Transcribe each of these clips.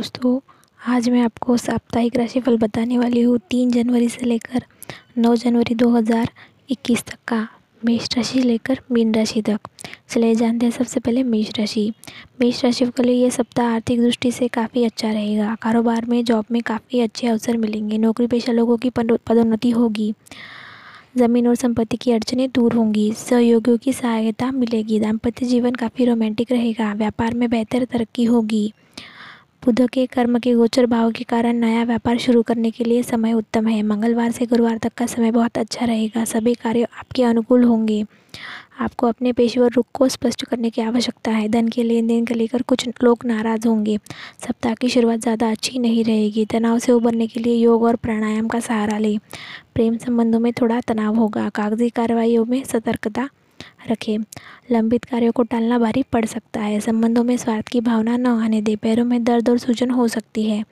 दोस्तों, आज मैं आपको साप्ताहिक राशिफल बताने वाली हूँ तीन जनवरी से लेकर नौ जनवरी 2021 तक का मेष राशि लेकर मीन राशि तक। चलिए जानते हैं सबसे पहले मेष राशि। मेष राशि के लिए ये सप्ताह आर्थिक दृष्टि से काफ़ी अच्छा रहेगा। कारोबार में, जॉब में काफ़ी अच्छे अवसर मिलेंगे। नौकरी पेशा लोगों की पदोन्नति होगी। ज़मीन और संपत्ति की अड़चनें दूर होंगी। सहयोगियों की सहायता मिलेगी। दाम्पत्य जीवन काफ़ी रोमांटिक रहेगा। व्यापार में बेहतर तरक्की होगी। बुध के कर्म के गोचर भाव के कारण नया व्यापार शुरू करने के लिए समय उत्तम है। मंगलवार से गुरुवार तक का समय बहुत अच्छा रहेगा। सभी कार्य आपके अनुकूल होंगे। आपको अपने पेशेवर रुख को स्पष्ट करने की आवश्यकता है। धन के लेन देन को लेकर कुछ लोग नाराज़ होंगे। सप्ताह की शुरुआत ज़्यादा अच्छी नहीं रहेगी। तनाव से उबरने के लिए योग और प्राणायाम का सहारा लें। प्रेम संबंधों में थोड़ा तनाव होगा। कागज़ी कार्रवाइयों में सतर्कता रखें। लंबित कार्यों को टालना भारी पड़ सकता है। संबंधों में स्वार्थ की भावना न आने दे। पैरों में दर्द और सूजन हो सकती है।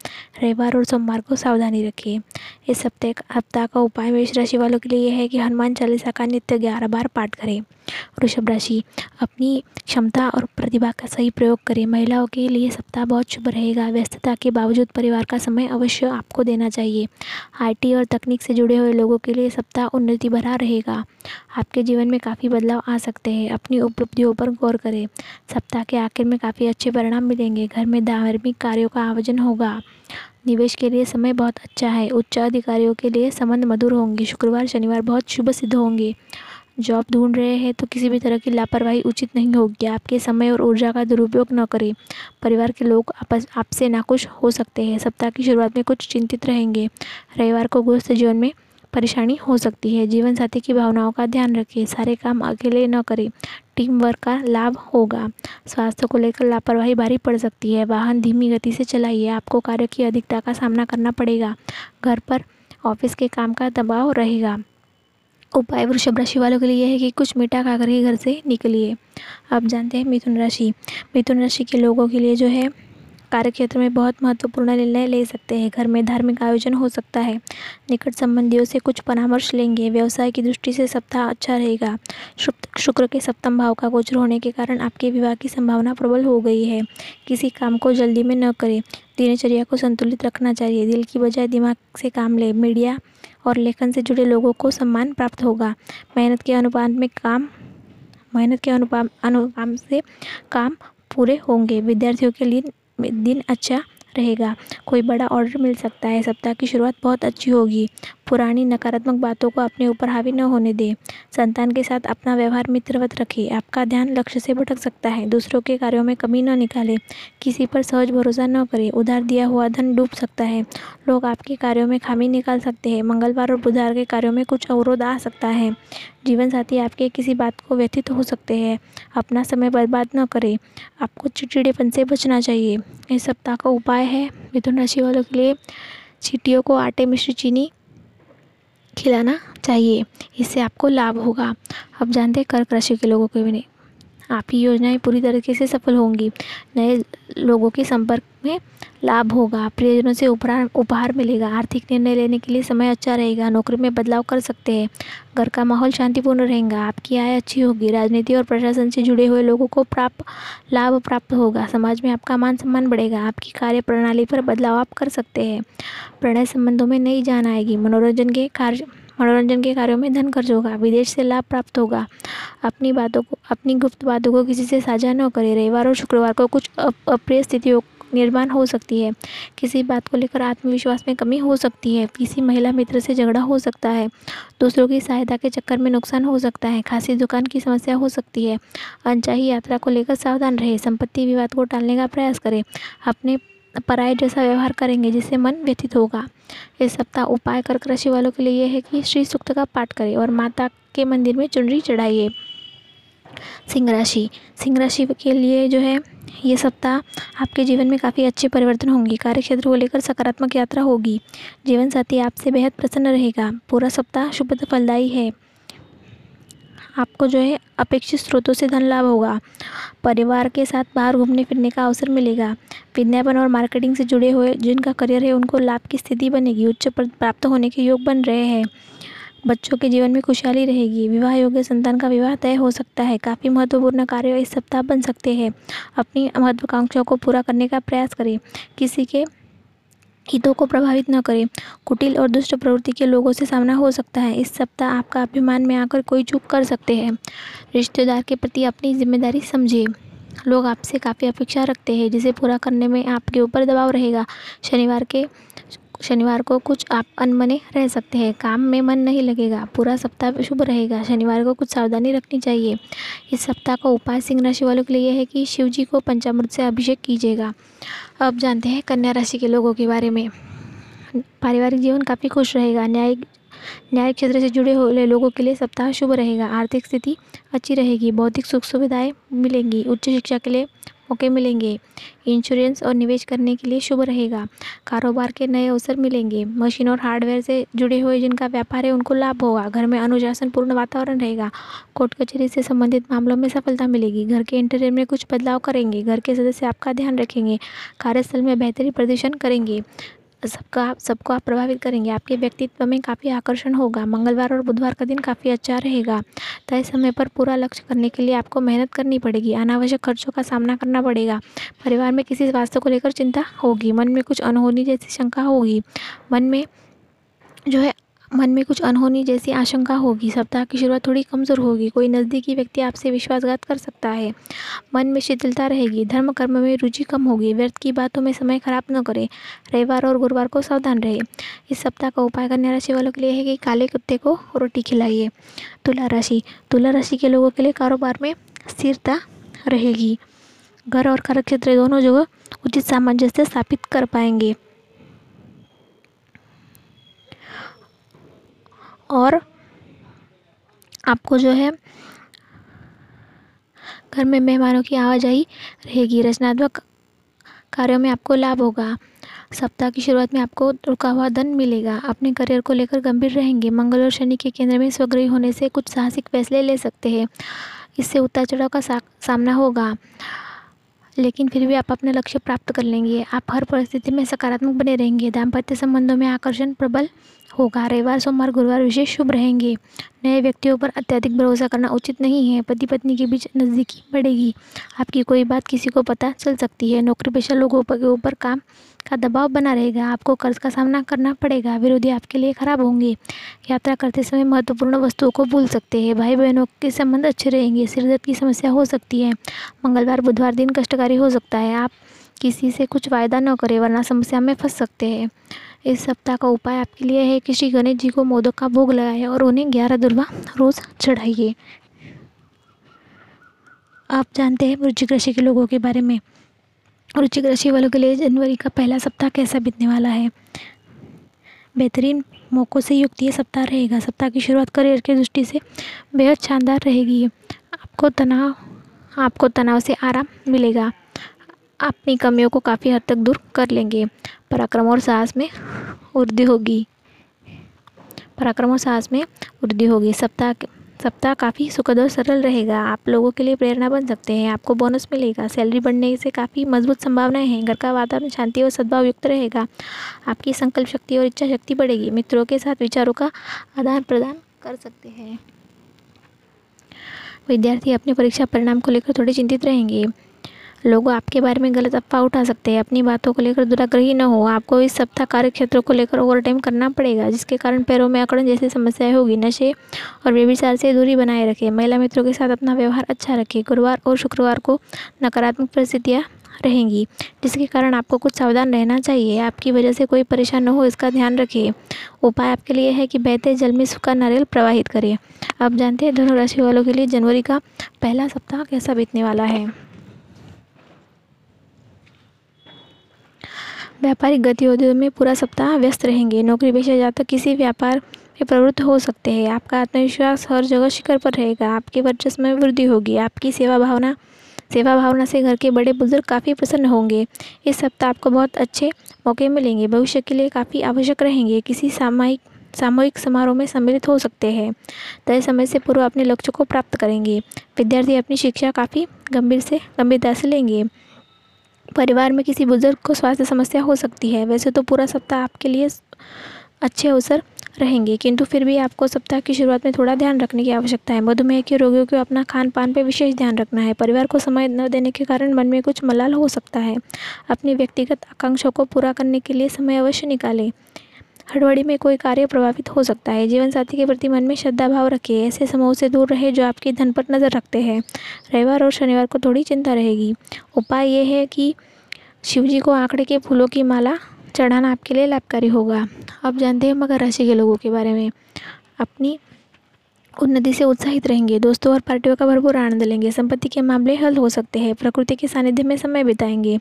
रविवार और सोमवार को सावधानी रखें। इस हफ़्ते हफ़्ता का उपाय मेष राशि वालों के लिए यह है कि हनुमान चालीसा का नित्य ग्यारह बार पाठ करें। वृषभ राशि, अपनी क्षमता और प्रतिभा का सही प्रयोग करें। महिलाओं के लिए सप्ताह बहुत शुभ रहेगा। व्यस्तता के बावजूद परिवार का समय अवश्य आपको देना चाहिए। आईटी और तकनीक से जुड़े हुए लोगों के लिए सप्ताह उन्नति भरा रहेगा। आपके जीवन में काफ़ी बदलाव आ सकते हैं, अपनी उपलब्धियों पर गौर करें। सप्ताह के आखिर में काफ़ी अच्छे परिणाम मिलेंगे। घर में धार्मिक कार्यों का आयोजन होगा। निवेश के लिए समय बहुत अच्छा है। उच्च अधिकारियों के लिए संबंध मधुर होंगे। शुक्रवार, शनिवार बहुत शुभ सिद्ध होंगे। जॉब ढूंढ रहे हैं तो किसी भी तरह की लापरवाही उचित नहीं होगी। आपके समय और ऊर्जा का दुरुपयोग न करें। परिवार के लोग आपस, आपसे नाखुश हो सकते हैं। सप्ताह की शुरुआत में कुछ चिंतित रहेंगे। रविवार को गृहस्थ जीवन में परेशानी हो सकती है। जीवन साथी की भावनाओं का ध्यान रखें। सारे काम अकेले न करें। टीम वर्क का लाभ होगा। स्वास्थ्य को लेकर लापरवाही भारी पड़ सकती है। वाहन धीमी गति से चलाइए। आपको कार्य की अधिकता का सामना करना पड़ेगा। घर पर ऑफ़िस के काम का दबाव रहेगा। उपाय वृषभ राशि वालों के लिए है कि कुछ मीठा खाकर के घर से निकलिए। अब जानते हैं मिथुन राशि। मिथुन राशि के लोगों के लिए जो है कार्य क्षेत्र में बहुत महत्वपूर्ण निर्णय ले सकते हैं। घर में धार्मिक आयोजन हो सकता है। निकट संबंधियों से कुछ परामर्श लेंगे। व्यवसाय की दृष्टि से सप्ताह अच्छा रहेगा। शुक्र के सप्तम भाव का गोचर होने के कारण आपके विवाह की संभावना प्रबल हो गई है। किसी काम को जल्दी में न करें। दिनचर्या को संतुलित रखना चाहिए। दिल की बजाय दिमाग से काम ले। मीडिया और लेखन से जुड़े लोगों को सम्मान प्राप्त होगा। मेहनत के अनुपात में काम मेहनत के अनुपात अनुपात से काम पूरे होंगे। विद्यार्थियों के लिए दिन अच्छा रहेगा। कोई बड़ा ऑर्डर मिल सकता है, सप्ताह की शुरुआत बहुत अच्छी होगी। पुरानी नकारात्मक बातों को अपने ऊपर हावी न होने दें। संतान के साथ अपना व्यवहार मित्रवत रखें। आपका ध्यान लक्ष्य से भटक सकता है। दूसरों के कार्यों में कमी न निकालें। किसी पर सहज भरोसा न करें। उधार दिया हुआ धन डूब सकता है। लोग आपके कार्यों में खामी निकाल सकते हैं। मंगलवार और बुधवार के कार्यों में कुछ अवरोध आ सकता है। जीवन साथी आपके किसी बात को व्यथित हो सकते हैं। अपना समय बर्बाद न करें। आपको चिड़चिड़ेपन से बचना चाहिए। इस सप्ताह का उपाय है। मिथुन राशि वालों के लिए चीटियों को आटे मिश्री चीनी खिलाना चाहिए, इससे आपको लाभ होगा। आप जानते हैं कर्क राशि के लोगों के भी आपकी योजनाएँ पूरी तरीके से सफल होंगी। नए लोगों के संपर्क में लाभ होगा प्रियजनों से उपहार उपहार मिलेगा, आर्थिक निर्णय लेने के लिए समय अच्छा रहेगा, नौकरी में बदलाव कर सकते हैं, घर का माहौल शांतिपूर्ण रहेगा, आपकी आय अच्छी होगी, राजनीति और प्रशासन से जुड़े हुए लोगों को प्राप्त, लाभ प्राप्त होगा, समाज में आपका मान सम्मान बढ़ेगा, आपकी कार्य प्रणाली पर बदलाव आप कर सकते हैं, प्रणय संबंधों में नई जान आएगी, मनोरंजन के कार्य, मनोरंजन के कार्यों में धन खर्च होगा, विदेश से लाभ प्राप्त होगा, अपनी बातों को, अपनी गुप्त बातों को किसी से साझा न करें, रविवार और शुक्रवार को कुछ अप्रिय स्थितियों निर्माण हो सकती है। किसी बात को लेकर आत्मविश्वास में कमी हो सकती है। किसी महिला मित्र से झगड़ा हो सकता है। दूसरों की सहायता के चक्कर में नुकसान हो सकता है। खासी दुकान की समस्या हो सकती है। अनचाही यात्रा को लेकर सावधान रहे। संपत्ति विवाद को टालने का प्रयास करें। अपने पराय जैसा व्यवहार करेंगे, जिससे मन व्यथित होगा। इस सप्ताह उपाय कर्क राशि वालों के लिए यह है कि श्री सूक्त का पाठ करें और माता के मंदिर में चुनरी चढ़ाइए। सिंह राशि सिंह राशि के लिए जो है, ये सप्ताह आपके जीवन में काफ़ी अच्छे परिवर्तन होंगे। कार्य क्षेत्र को लेकर सकारात्मक यात्रा होगी। जीवन साथी आपसे बेहद प्रसन्न रहेगा। पूरा सप्ताह शुभ फलदायी है। आपको जो है, अपेक्षित स्रोतों से धन लाभ होगा। परिवार के साथ बाहर घूमने फिरने का अवसर मिलेगा। विज्ञापन और मार्केटिंग से जुड़े हुए जिनका करियर है, उनको लाभ की स्थिति बनेगी। उच्च पद प्राप्त होने के योग बन रहे हैं। बच्चों के जीवन में खुशहाली रहेगी। विवाह योग्य संतान का विवाह तय हो सकता है। काफ़ी महत्वपूर्ण कार्य इस सप्ताह बन सकते हैं। अपनी महत्वाकांक्षाओं को पूरा करने का प्रयास करें। किसी के हितों को प्रभावित न करें। कुटिल और दुष्ट प्रवृत्ति के लोगों से सामना हो सकता है। इस सप्ताह आपका अभिमान में आकर कोई चूक कर सकते हैं। रिश्तेदार के प्रति अपनी ज़िम्मेदारी समझिए लोग आपसे काफ़ी अपेक्षा रखते हैं, जिसे पूरा करने में आपके ऊपर दबाव रहेगा। शनिवार के शनिवार को कुछ आप अनमने रह सकते हैं। काम में मन नहीं लगेगा, पूरा सप्ताह शुभ रहेगा। शनिवार को कुछ सावधानी रखनी चाहिए। इस सप्ताह का उपाय सिंह राशि वालों के लिए है कि शिव जी को पंचामृत से अभिषेक कीजिएगा। अब जानते हैं कन्या राशि के लोगों के बारे में। पारिवारिक जीवन काफ़ी खुश रहेगा। न्यायिक न्यायिक क्षेत्र से जुड़े हुए लोगों के लिए सप्ताह शुभ रहेगा। आर्थिक स्थिति अच्छी रहेगी। भौतिक सुख सुविधाएँ मिलेंगी। उच्च शिक्षा के लिए मौके मिलेंगे। इंश्योरेंस और निवेश करने के लिए शुभ रहेगा। कारोबार के नए अवसर मिलेंगे। मशीन और हार्डवेयर से जुड़े हुए जिनका व्यापार है, उनको लाभ होगा। घर में अनुशासन पूर्ण वातावरण रहेगा। कोर्ट कचहरी से संबंधित मामलों में सफलता मिलेगी। घर के इंटीरियर में कुछ बदलाव करेंगे। घर के सदस्य आपका ध्यान रखेंगे। कार्यस्थल में बेहतरी प्रदर्शन करेंगे। सबका आप सबको आप प्रभावित करेंगे। आपके व्यक्तित्व में काफ़ी आकर्षण होगा। मंगलवार और बुधवार का दिन काफ़ी अच्छा रहेगा। तय समय पर पूरा लक्ष्य करने के लिए आपको मेहनत करनी पड़ेगी। अनावश्यक खर्चों का सामना करना पड़ेगा। परिवार में किसी स्वास्थ्य को लेकर चिंता होगी। मन में कुछ अनहोनी जैसी शंका होगी। मन में जो है मन में कुछ अनहोनी जैसी आशंका होगी, सप्ताह की शुरुआत थोड़ी कमज़ोर होगी, कोई नज़दीकी व्यक्ति आपसे विश्वासघात कर सकता है। मन में शिथिलता रहेगी धर्म कर्म में रुचि कम होगी, व्यर्थ की बातों में समय खराब न करें, रविवार और गुरुवार को सावधान रहे। इस सप्ताह का उपाय कन्या राशि वालों के लिए है कि काले कुत्ते को रोटी खिलाइए। तुला राशि तुला राशि के लोगों के लिए कारोबार में स्थिरता रहेगी। घर और कार्यक्षेत्र दोनों जगह उचित सामंजस्य स्थापित कर पाएँगे। और आपको जो है घर में मेहमानों की आवाजाही रहेगी रचनात्मक कार्यों में आपको लाभ होगा। सप्ताह की शुरुआत में आपको रुका हुआ धन मिलेगा। अपने करियर को लेकर गंभीर रहेंगे। मंगल और शनि के केंद्र में स्वग्रही होने से कुछ साहसिक फैसले ले सकते हैं। इससे उतार चढ़ाव का सा, सामना होगा। लेकिन फिर भी आप अपने लक्ष्य प्राप्त कर लेंगे। आप हर परिस्थिति में सकारात्मक बने रहेंगे। दाम्पत्य संबंधों में आकर्षण प्रबल होगा। रविवार, सोमवार, गुरुवार विशेष शुभ रहेंगे। नए व्यक्तियों पर अत्यधिक भरोसा करना उचित नहीं है। पति पत्नी के बीच नज़दीकी बढ़ेगी। आपकी कोई बात किसी को पता चल सकती है। नौकरी पेशा लोगों के ऊपर काम का दबाव बना रहेगा, आपको कर्ज का सामना करना पड़ेगा, विरोधी आपके लिए खराब होंगे। यात्रा करते समय महत्वपूर्ण वस्तुओं को भूल सकते हैं। भाई बहनों के संबंध अच्छे रहेंगे, सिरदर्द की समस्या हो सकती है। मंगलवार, बुधवार दिन कष्टकारी हो सकता है। आप किसी से कुछ वायदा न करें, वरना समस्या में फंस सकते हैं। इस सप्ताह का उपाय आपके लिए है कि श्री गणेश जी को मोदक का भोग लगाए और उन्हें ग्यारह दुर्वा रोज़ चढ़ाइए। आप जानते हैं वृश्चिक राशि के लोगों के बारे में। वृश्चिक राशि वालों के लिए जनवरी का पहला सप्ताह कैसा बीतने वाला है? बेहतरीन मौक़ों से युक्त ये सप्ताह रहेगा। सप्ताह की शुरुआत करियर की दृष्टि से बेहद शानदार रहेगी। आपको तनाव आपको तनाव से आराम मिलेगा। अपनी कमियों को काफ़ी हद तक दूर कर लेंगे। पराक्रम और साहस में वृद्धि होगी। पराक्रम और साहस में वृद्धि होगी। सप्ताह सप्ताह काफ़ी सुखद और सरल रहेगा। आप लोगों के लिए प्रेरणा बन सकते हैं। आपको बोनस मिलेगा। सैलरी बढ़ने से काफ़ी मज़बूत संभावनाएँ हैं। घर का वातावरण शांति और सद्भाव युक्त रहेगा। आपकी संकल्प शक्ति और इच्छा शक्ति बढ़ेगी। मित्रों के साथ विचारों का आदान प्रदान कर सकते हैं। विद्यार्थी अपने परीक्षा परिणाम को लेकर थोड़े चिंतित रहेंगे। लोग आपके बारे में गलत अफवाह उठा सकते हैं। अपनी बातों को लेकर दुराग्रही न हो। आपको इस सप्ताह कार्य क्षेत्रों को लेकर ओवर टाइम करना पड़ेगा, जिसके कारण पैरों में अकड़न जैसी समस्याएँ होगी। नशे और व्यविचार से दूरी बनाए रखें। महिला मित्रों के साथ अपना व्यवहार अच्छा रखें। गुरुवार और शुक्रवार को नकारात्मक परिस्थितियाँ रहेंगी, जिसके कारण आपको कुछ सावधान रहना चाहिए। आपकी वजह से कोई परेशान न हो, इसका ध्यान रखिए उपाय आपके लिए है कि बहते जल में सूखा नारियल प्रवाहित करिए आप जानते हैं, धनुराशि वालों के लिए जनवरी का पहला सप्ताह कैसा बीतने वाला है? व्यापारिक गतिविधियों में पूरा सप्ताह व्यस्त रहेंगे। नौकरी पेशा जातक किसी व्यापार में प्रवृत्त हो सकते हैं। आपका आत्मविश्वास हर जगह शिखर पर रहेगा। आपके वर्चस्व में वृद्धि होगी। आपकी सेवा भावना सेवा भावना से घर के बड़े बुज़ुर्ग काफ़ी प्रसन्न होंगे। इस सप्ताह आपको बहुत अच्छे मौके मिलेंगे। भविष्य के लिए काफ़ी आवश्यक रहेंगे। किसी सामायिक, सामूहिक समारोह में सम्मिलित हो सकते हैं। तय समय से पूर्व अपने लक्ष्य को प्राप्त करेंगे। विद्यार्थी अपनी शिक्षा काफ़ी गंभीर से, गंभीरता से लेंगे। परिवार में किसी बुज़ुर्ग को स्वास्थ्य समस्या हो सकती है, वैसे तो पूरा सप्ताह आपके लिए अच्छे अवसर रहेंगे, किंतु फिर भी आपको सप्ताह की शुरुआत में थोड़ा ध्यान रखने की आवश्यकता है। मधुमेह के रोगियों को अपना खान पान पर विशेष ध्यान रखना है। परिवार को समय न देने के कारण मन में कुछ मलाल हो सकता है। अपनी व्यक्तिगत आकांक्षाओं को पूरा करने के लिए समय अवश्य निकालें। हड़बड़ी में कोई कार्य प्रभावित हो सकता है। जीवन साथी के प्रति मन में श्रद्धा भाव रखिए। ऐसे समूह से दूर रहे जो आपके धन पर नज़र रखते हैं। रविवार और शनिवार को थोड़ी चिंता रहेगी। उपाय ये है कि शिवजी को आंकड़े के फूलों की माला चढ़ाना आपके लिए लाभकारी होगा। आप जानते हैं मकर राशि के लोगों के बारे में। अपनी उन्नति से उत्साहित रहेंगे। दोस्तों और पार्टियों का भरपूर आनंद लेंगे। संपत्ति के मामले हल हो सकते हैं। प्रकृति के सानिध्य में समय बिताएँगे।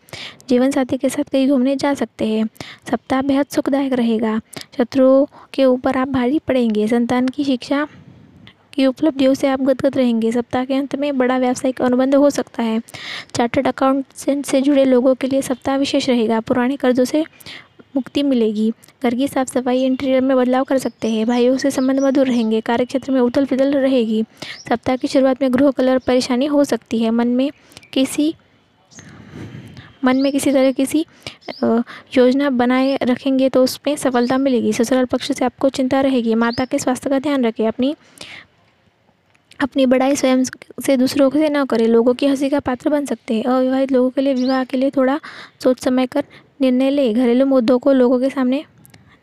जीवन साथी के साथ कहीं घूमने जा सकते हैं। सप्ताह बेहद सुखदायक रहेगा। शत्रुओं के ऊपर आप भारी पड़ेंगे। संतान की शिक्षा की उपलब्धियों से आप गदगद रहेंगे। सप्ताह के अंत में बड़ा व्यावसायिक अनुबंध हो सकता है। चार्टर्ड अकाउंटेंट से जुड़े लोगों के लिए सप्ताह विशेष रहेगा। पुराने कर्जों से मुक्ति मिलेगी। घर की साफ़ सफ़ाई इंटीरियर में बदलाव कर सकते हैं। भाइयों से संबंध मधुर रहेंगे। कार्यक्षेत्र में उथल पुथल रहेगी। सप्ताह की शुरुआत में गृह कलर परेशानी हो सकती है। मन में किसी, मन में किसी तरह किसी योजना बनाए रखेंगे तो उसमें सफलता मिलेगी। ससुराल पक्ष से आपको चिंता रहेगी। माता के स्वास्थ्य का ध्यान रखें। अपनी अपनी बड़ाई स्वयं से दूसरों से न करें। लोगों की हँसी का पात्र बन सकते हैं। अविवाहित लोगों के लिए विवाह के लिए थोड़ा सोच समय कर निर्णय ले। घरेलू मुद्दों को लोगों के सामने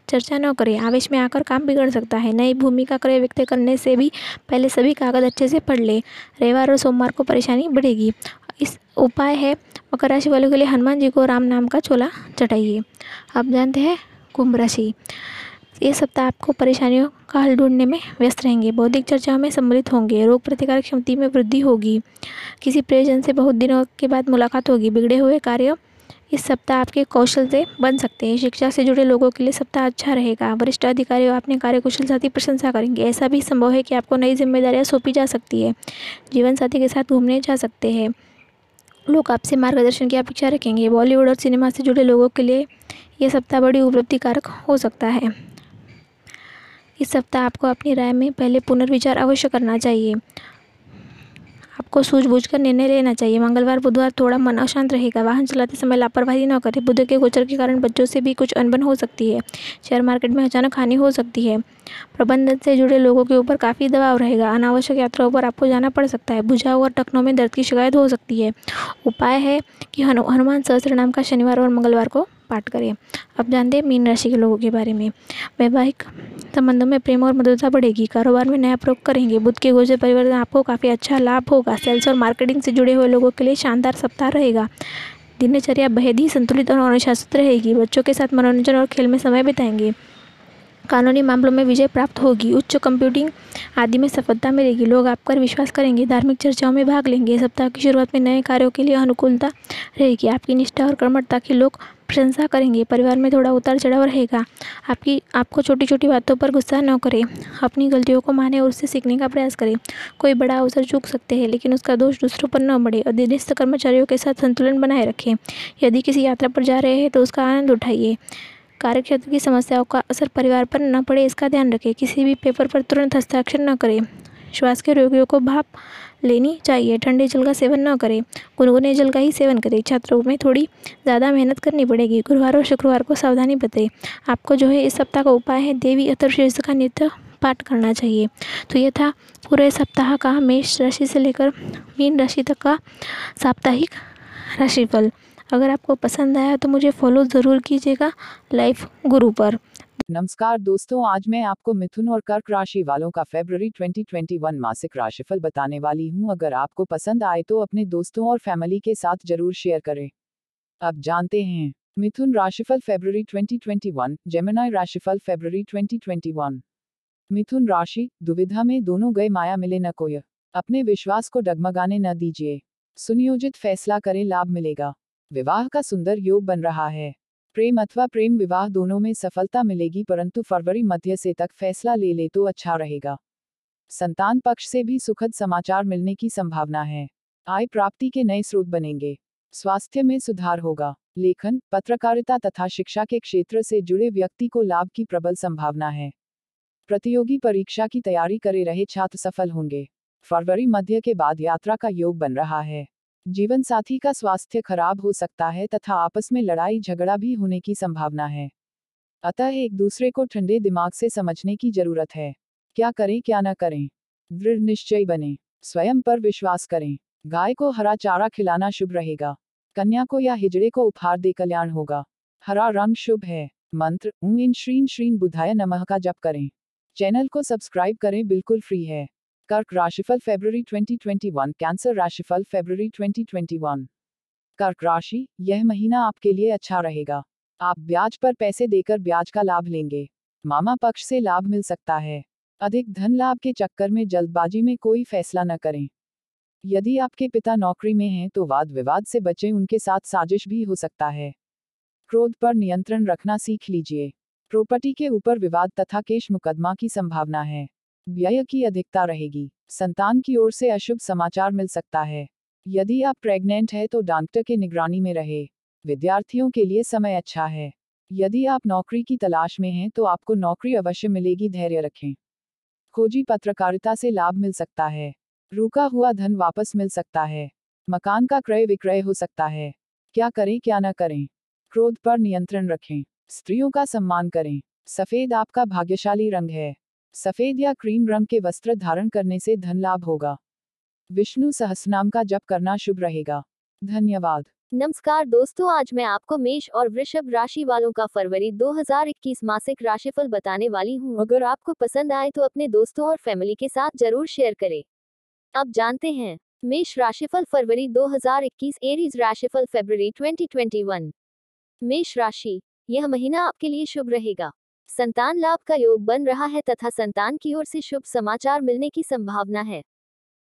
चर्चा न करें। आवेश में आकर काम बिगड़ सकता है। नई भूमि का क्रय व्यक्त करने से भी पहले सभी कागज़ अच्छे से पढ़ ले। रविवार और सोमवार को परेशानी बढ़ेगी। इस उपाय है मकर राशि वालों के लिए हनुमान जी को राम नाम का चोला चढ़ाइए। अब जानते हैं कुंभ राशि। ये सप्ताह आपको परेशानियों का हल ढूँढने में व्यस्त रहेंगे। बौद्धिक चर्चाओं में सम्मिलित होंगे। रोग प्रतिकार क्षमता में वृद्धि होगी। किसी प्रियजन से बहुत दिनों के बाद मुलाकात होगी। बिगड़े हुए कार्य इस सप्ताह आपके कौशल से बन सकते हैं। शिक्षा से जुड़े लोगों के लिए सप्ताह अच्छा रहेगा। वरिष्ठ अधिकारी अपने कार्यकुशल साथी प्रशंसा करेंगे। ऐसा भी संभव है कि आपको नई जिम्मेदारियाँ सौंपी जा सकती है। जीवन साथी के साथ घूमने जा सकते हैं। लोग आपसे मार्गदर्शन की अपेक्षा रखेंगे। बॉलीवुड और सिनेमा से जुड़े लोगों के लिए यह सप्ताह बड़ी उपलब्धिकारक हो सकता है। इस सप्ताह आपको अपनी राय में पहले पुनर्विचार अवश्य करना चाहिए। आपको सूझबूझ कर निर्णय लेना चाहिए। मंगलवार, बुधवार थोड़ा मन अशांत रहेगा। वाहन चलाते समय लापरवाही न करें। बुध के गोचर के कारण बच्चों से भी कुछ अनबन हो सकती है। शेयर मार्केट में अचानक हानि हो सकती है। प्रबंधन से जुड़े लोगों के ऊपर काफ़ी दबाव रहेगा। अनावश्यक यात्राओं पर आपको जाना पड़ सकता है। बुझाव और टखनों में दर्द की शिकायत हो सकती है। उपाय है कि हनुमान सहस्त्र नाम का शनिवार और मंगलवार को पाठ करें अब जानते हैं मीन राशि के लोगों के बारे में। वैवाहिक संबंधों में प्रेम और मधुरता बढ़ेगी। कारोबार में नया प्रयोग करेंगे। बुद्ध के गोचर परिवर्तन आपको काफ़ी अच्छा लाभ होगा। सेल्स और मार्केटिंग से जुड़े हुए लोगों के लिए शानदार सप्ताह रहेगा। दिनचर्या बेहद ही संतुलित और अनुशासित रहेगी। बच्चों के साथ मनोरंजन और खेल में समय बिताएँगे। कानूनी मामलों में विजय प्राप्त होगी। उच्च कंप्यूटिंग आदि में सफलता मिलेगी। लोग आप पर विश्वास करेंगे, धार्मिक चर्चाओं में भाग लेंगे। सप्ताह की शुरुआत में नए कार्यों के लिए अनुकूलता रहेगी। आपकी निष्ठा और कर्मठता की लोग प्रशंसा करेंगे। परिवार में थोड़ा उतार चढ़ाव रहेगा। आपकी, आपको छोटी छोटी बातों पर गुस्सा न करें। अपनी गलतियों को माने और उससे सीखने का प्रयास करें। कोई बड़ा अवसर चूक सकते हैं, लेकिन उसका दोष दूसरों पर न बढ़े अधीनस्थ कर्मचारियों के साथ संतुलन बनाए रखें। यदि किसी यात्रा पर जा रहे हैं तो उसका आनंद उठाइए। कार्यक्षेत्र की समस्याओं का असर परिवार पर न पड़े, इसका ध्यान रखें। किसी भी पेपर पर तुरंत हस्ताक्षर न करें। श्वास के रोगियों को भाप लेनी चाहिए। ठंडे जल का सेवन न करें। गुनगुने जल का ही सेवन करें। छात्रों में थोड़ी ज़्यादा मेहनत करनी पड़ेगी। गुरुवार और शुक्रवार को सावधानी बरतें। आपको जो है इस सप्ताह का उपाय है, देवी अतर्शेष का नित्य पाठ करना चाहिए। तो ये था पूरे सप्ताह का मेष राशि से लेकर मीन राशि तक का साप्ताहिक राशिफल। अगर आपको पसंद आया तो मुझे फॉलो ज़रूर कीजिएगा लाइफ गुरु पर। नमस्कार दोस्तों, आज मैं आपको मिथुन और कर्क राशि वालों का फेब्रवरी 2021 मासिक राशिफल बताने वाली हूँ। अगर आपको पसंद आए तो अपने दोस्तों और फैमिली के साथ ज़रूर शेयर करें। अब जानते हैं, मिथुन राशिफल फेब्रवरी 2021 जेमिनाई राशिफल फेब्रवरी 2021 मिथुन राशि, दुविधा में दोनों गए माया मिले न कोई। अपने विश्वास को डगमगाने न दीजिए। सुनियोजित फैसला करें, लाभ मिलेगा। विवाह का सुंदर योग बन रहा है। प्रेम अथवा प्रेम विवाह दोनों में सफलता मिलेगी, परंतु फरवरी मध्य से तक फैसला ले ले तो अच्छा रहेगा। संतान पक्ष से भी सुखद समाचार मिलने की संभावना है। आय प्राप्ति के नए स्रोत बनेंगे। स्वास्थ्य में सुधार होगा। लेखन, पत्रकारिता तथा शिक्षा के क्षेत्र से जुड़े व्यक्ति को लाभ की प्रबल संभावना है। प्रतियोगी परीक्षा की तैयारी करे रहे छात्र सफल होंगे। फरवरी मध्य के बाद यात्रा का योग बन रहा है। जीवन साथी का स्वास्थ्य खराब हो सकता है तथा आपस में लड़ाई झगड़ा भी होने की संभावना है। अतः एक दूसरे को ठंडे दिमाग से समझने की ज़रूरत है। क्या करें, क्या न करें? दृढ़ निश्चय बने। स्वयं पर विश्वास करें। गाय को हरा चारा खिलाना शुभ रहेगा। कन्या को या हिजड़े को उपहार दे कल्याण होगा। हरा रंग शुभ है। मंत्र ऊं इन श्रीन श्रीन बुधाय नमः का जप करें। चैनल को सब्सक्राइब करें, बिल्कुल फ्री है। कर्क राशिफल फरवरी 2021 कैंसर राशिफल फरवरी 2021 कर्क राशि, यह महीना आपके लिए अच्छा रहेगा। आप ब्याज पर पैसे देकर ब्याज का लाभ लेंगे। मामा पक्ष से लाभ मिल सकता है। अधिक धन लाभ के चक्कर में जल्दबाजी में कोई फैसला न करें। यदि आपके पिता नौकरी में हैं तो वाद विवाद से बचें, उनके साथ साजिश भी हो सकता है। क्रोध पर नियंत्रण रखना सीख लीजिए। प्रॉपर्टी के ऊपर विवाद तथा केश मुकदमा की संभावना है। व्यय की अधिकता रहेगी। संतान की ओर से अशुभ समाचार मिल सकता है। यदि आप प्रेग्नेंट है तो डॉक्टर के निगरानी में रहे। विद्यार्थियों के लिए समय अच्छा है। यदि आप नौकरी की तलाश में हैं तो आपको नौकरी अवश्य मिलेगी, धैर्य रखें। खोजी पत्रकारिता से लाभ मिल सकता है। रुका हुआ धन वापस मिल सकता है। मकान का क्रय विक्रय हो सकता है। क्या करें, क्या न करें? क्रोध पर नियंत्रण रखें। स्त्रियों का सम्मान करें। सफ़ेद आपका भाग्यशाली रंग है। सफ़ेद या क्रीम रंग के वस्त्र धारण करने से धन लाभ होगा। विष्णु सहस्रनाम का जप करना शुभ रहेगा। धन्यवाद। नमस्कार दोस्तों, आज मैं आपको मेष और वृषभ राशि वालों का फरवरी 2021 मासिक राशिफल बताने वाली हूँ। अगर आपको पसंद आए तो अपने दोस्तों और फैमिली के साथ ज़रूर शेयर करें। अब जानते हैं, मेष राशिफल फरवरी 2021 एरीज राशिफल फरवरी 2021 मेष राशि, यह महीना आपके लिए शुभ रहेगा। संतान लाभ का योग बन रहा है तथा संतान की ओर से शुभ समाचार मिलने की संभावना है।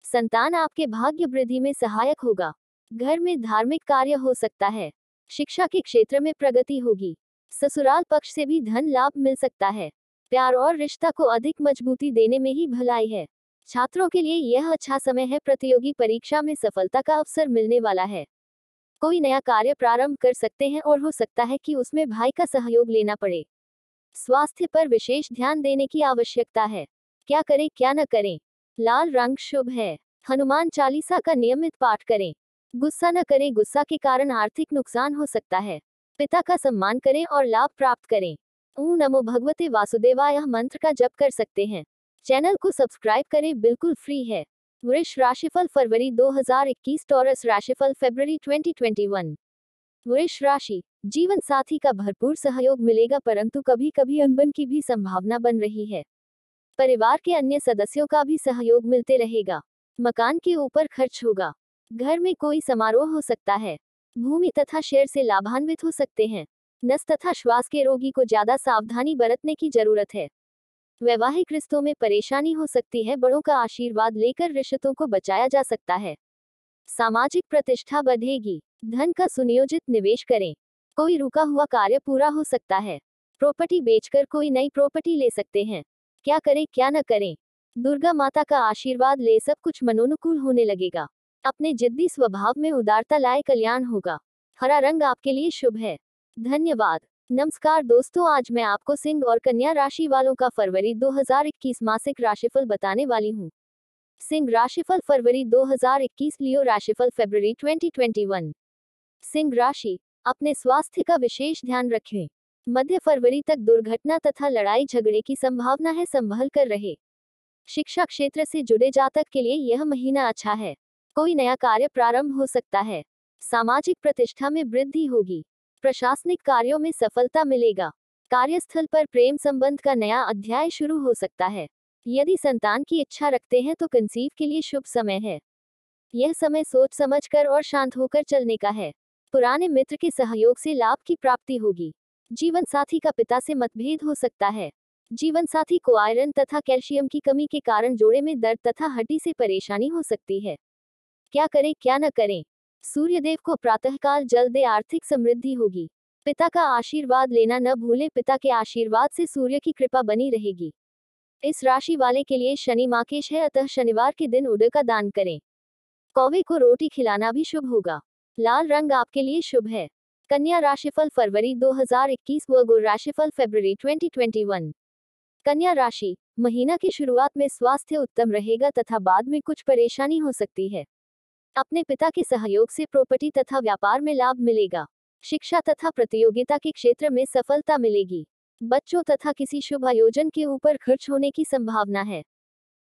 संतान आपके भाग्य वृद्धि में सहायक होगा। घर में धार्मिक कार्य हो सकता है। शिक्षा के क्षेत्र में प्रगति होगी। ससुराल पक्ष से भी धन लाभ मिल सकता है। प्यार और रिश्ता को अधिक मजबूती देने में ही भलाई है। छात्रों के लिए यह अच्छा समय है प्रतियोगी परीक्षा में सफलता का अवसर मिलने वाला है। कोई नया कार्य प्रारंभ कर सकते हैं और हो सकता है कि उसमें भाई का सहयोग लेना पड़े। स्वास्थ्य पर विशेष ध्यान देने की आवश्यकता है। क्या करें, क्या न करें? लाल रंग शुभ है। हनुमान चालीसा का नियमित पाठ करें। गुस्सा न करें, गुस्सा के कारण आर्थिक नुकसान हो सकता है। पिता का सम्मान करें और लाभ प्राप्त करें। ऊ नमो भगवते वासुदेवाय मंत्र का जप कर सकते हैं। चैनल को सब्सक्राइब करें, बिल्कुल फ्री है। वृष राशिफल फरवरी 2021 टॉरस राशिफल फरवरी 2021 वृष राशि, जीवन साथी का भरपूर सहयोग मिलेगा परंतु कभी कभी अनबन की भी संभावना बन रही है। परिवार के अन्य सदस्यों का भी सहयोग मिलते रहेगा। मकान के ऊपर खर्च होगा। घर में कोई समारोह हो सकता है। भूमि तथा शेयर से लाभान्वित हो सकते हैं। नस तथा श्वास के रोगी को ज़्यादा सावधानी बरतने की ज़रूरत है। वैवाहिक रिश्तों में परेशानी हो सकती है। बड़ों का आशीर्वाद लेकर रिश्तों को बचाया जा सकता है। सामाजिक प्रतिष्ठा बढ़ेगी। धन का सुनियोजित निवेश करें। कोई रुका हुआ कार्य पूरा हो सकता है। प्रॉपर्टी बेचकर कोई नई प्रॉपर्टी ले सकते हैं। क्या करें, क्या न करें? दुर्गा माता का आशीर्वाद ले सब कुछ मनोनुकूल होने लगेगा। अपने जिद्दी स्वभाव में उदारता लाए कल्याण होगा। हरा रंग आपके लिए शुभ है। धन्यवाद। नमस्कार दोस्तों, आज मैं आपको सिंह और कन्या राशि वालों का फरवरी 2021 मासिक राशिफल बताने वाली हूँ। सिंह राशिफल फरवरी 2021 लियो राशिफल फरवरी 2021 सिंह राशि, अपने स्वास्थ्य का विशेष ध्यान रखें। मध्य फरवरी तक दुर्घटना तथा लड़ाई झगड़े की संभावना है, संभल कर रहे। शिक्षा क्षेत्र से जुड़े जातक के लिए यह महीना अच्छा है। कोई नया कार्य प्रारंभ हो सकता है। सामाजिक प्रतिष्ठा में वृद्धि होगी। प्रशासनिक कार्यों में सफलता मिलेगा। कार्यस्थल पर प्रेम संबंध का नया अध्याय शुरू हो सकता है। यदि संतान की इच्छा रखते हैं तो कंसीव के लिए शुभ समय है। यह समय सोच समझकर और शांत होकर चलने का है। पुराने मित्र के सहयोग से लाभ की प्राप्ति होगी। जीवन साथी का पिता से मतभेद हो सकता है। जीवन साथी को आयरन तथा कैल्शियम की कमी के कारण जोड़े में दर्द तथा हड्डी से परेशानी हो सकती है। क्या करें, क्या न करें? सूर्यदेव को प्रातःकाल जल दे आर्थिक समृद्धि होगी। पिता का आशीर्वाद लेना न भूले, पिता के आशीर्वाद से सूर्य की कृपा बनी रहेगी। इस राशि वाले के लिए शनि माकेश है, अतः शनिवार के दिन उड़ का दान करें। कौवे को रोटी खिलाना भी शुभ होगा। लाल रंग आपके लिए शुभ है। कन्या राशिफल फरवरी 2021 व गुरु राशिफल फरवरी 2021 कन्या राशि, महीना की शुरुआत में स्वास्थ्य उत्तम रहेगा तथा बाद में कुछ परेशानी हो सकती है। अपने पिता के सहयोग से प्रॉपर्टी तथा व्यापार में लाभ मिलेगा। शिक्षा तथा प्रतियोगिता के क्षेत्र में सफलता मिलेगी। बच्चों तथा किसी शुभ आयोजन के ऊपर खर्च होने की संभावना है।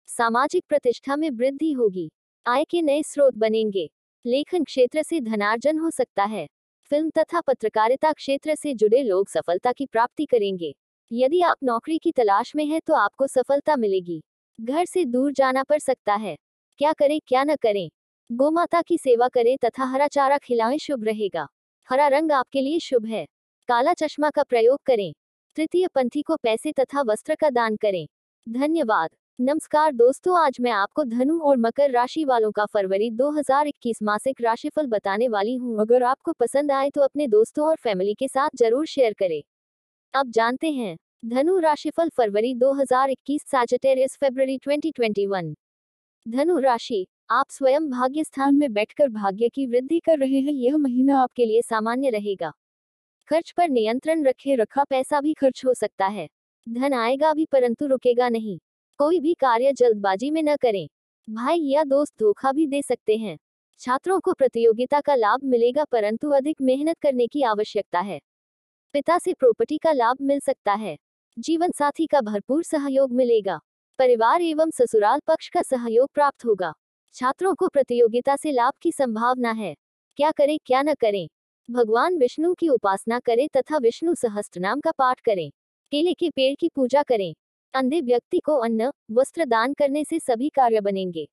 सामाजिक प्रतिष्ठा में वृद्धि होगी। आय के नए स्रोत बनेंगे। लेखन क्षेत्र से धनार्जन हो सकता है। फ़िल्म तथा पत्रकारिता क्षेत्र से जुड़े लोग सफलता की प्राप्ति करेंगे। यदि आप नौकरी की तलाश में हैं तो आपको सफलता मिलेगी। घर से दूर जाना पड़ सकता है। क्या करें, क्या न करें? गोमाता की सेवा करें तथा हरा चारा खिलाएँ शुभ रहेगा। हरा रंग आपके लिए शुभ है। काला चश्मा का प्रयोग करें। तृतीय पंथी को पैसे तथा वस्त्र का दान करें। धन्यवाद। नमस्कार दोस्तों, आज मैं आपको धनु और मकर राशि वालों का फरवरी 2021 मासिक राशिफल बताने वाली हूँ। अगर आपको पसंद आए तो अपने दोस्तों और फैमिली के साथ ज़रूर शेयर करें। अब जानते हैं। धनु राशिफल फरवरी 2021 सैजिटेरियस फरवरी 2021 धनु राशि, आप स्वयं भाग्य स्थान में बैठकर भाग्य की वृद्धि कर रहे हैं। यह महीना आपके लिए सामान्य रहेगा। खर्च पर नियंत्रण रखे रखा पैसा भी खर्च हो सकता है। धन आएगा भी परंतु रुकेगा नहीं। कोई भी कार्य जल्दबाजी में न करें। भाई या दोस्त धोखा भी दे सकते हैं। छात्रों को प्रतियोगिता का लाभ मिलेगा परंतु अधिक मेहनत करने की आवश्यकता है। पिता से प्रॉपर्टी का लाभ मिल सकता है। जीवन साथी का भरपूर सहयोग मिलेगा। परिवार एवं ससुराल पक्ष का सहयोग प्राप्त होगा। छात्रों को प्रतियोगिता से लाभ की संभावना है। क्या करें, क्या न करें। भगवान विष्णु की उपासना करें तथा विष्णु सहस्त्रनाम का पाठ करें। केले के पेड़ की पूजा करें। अंधे व्यक्ति को अन्न, वस्त्र दान करने से सभी कार्य बनेंगे।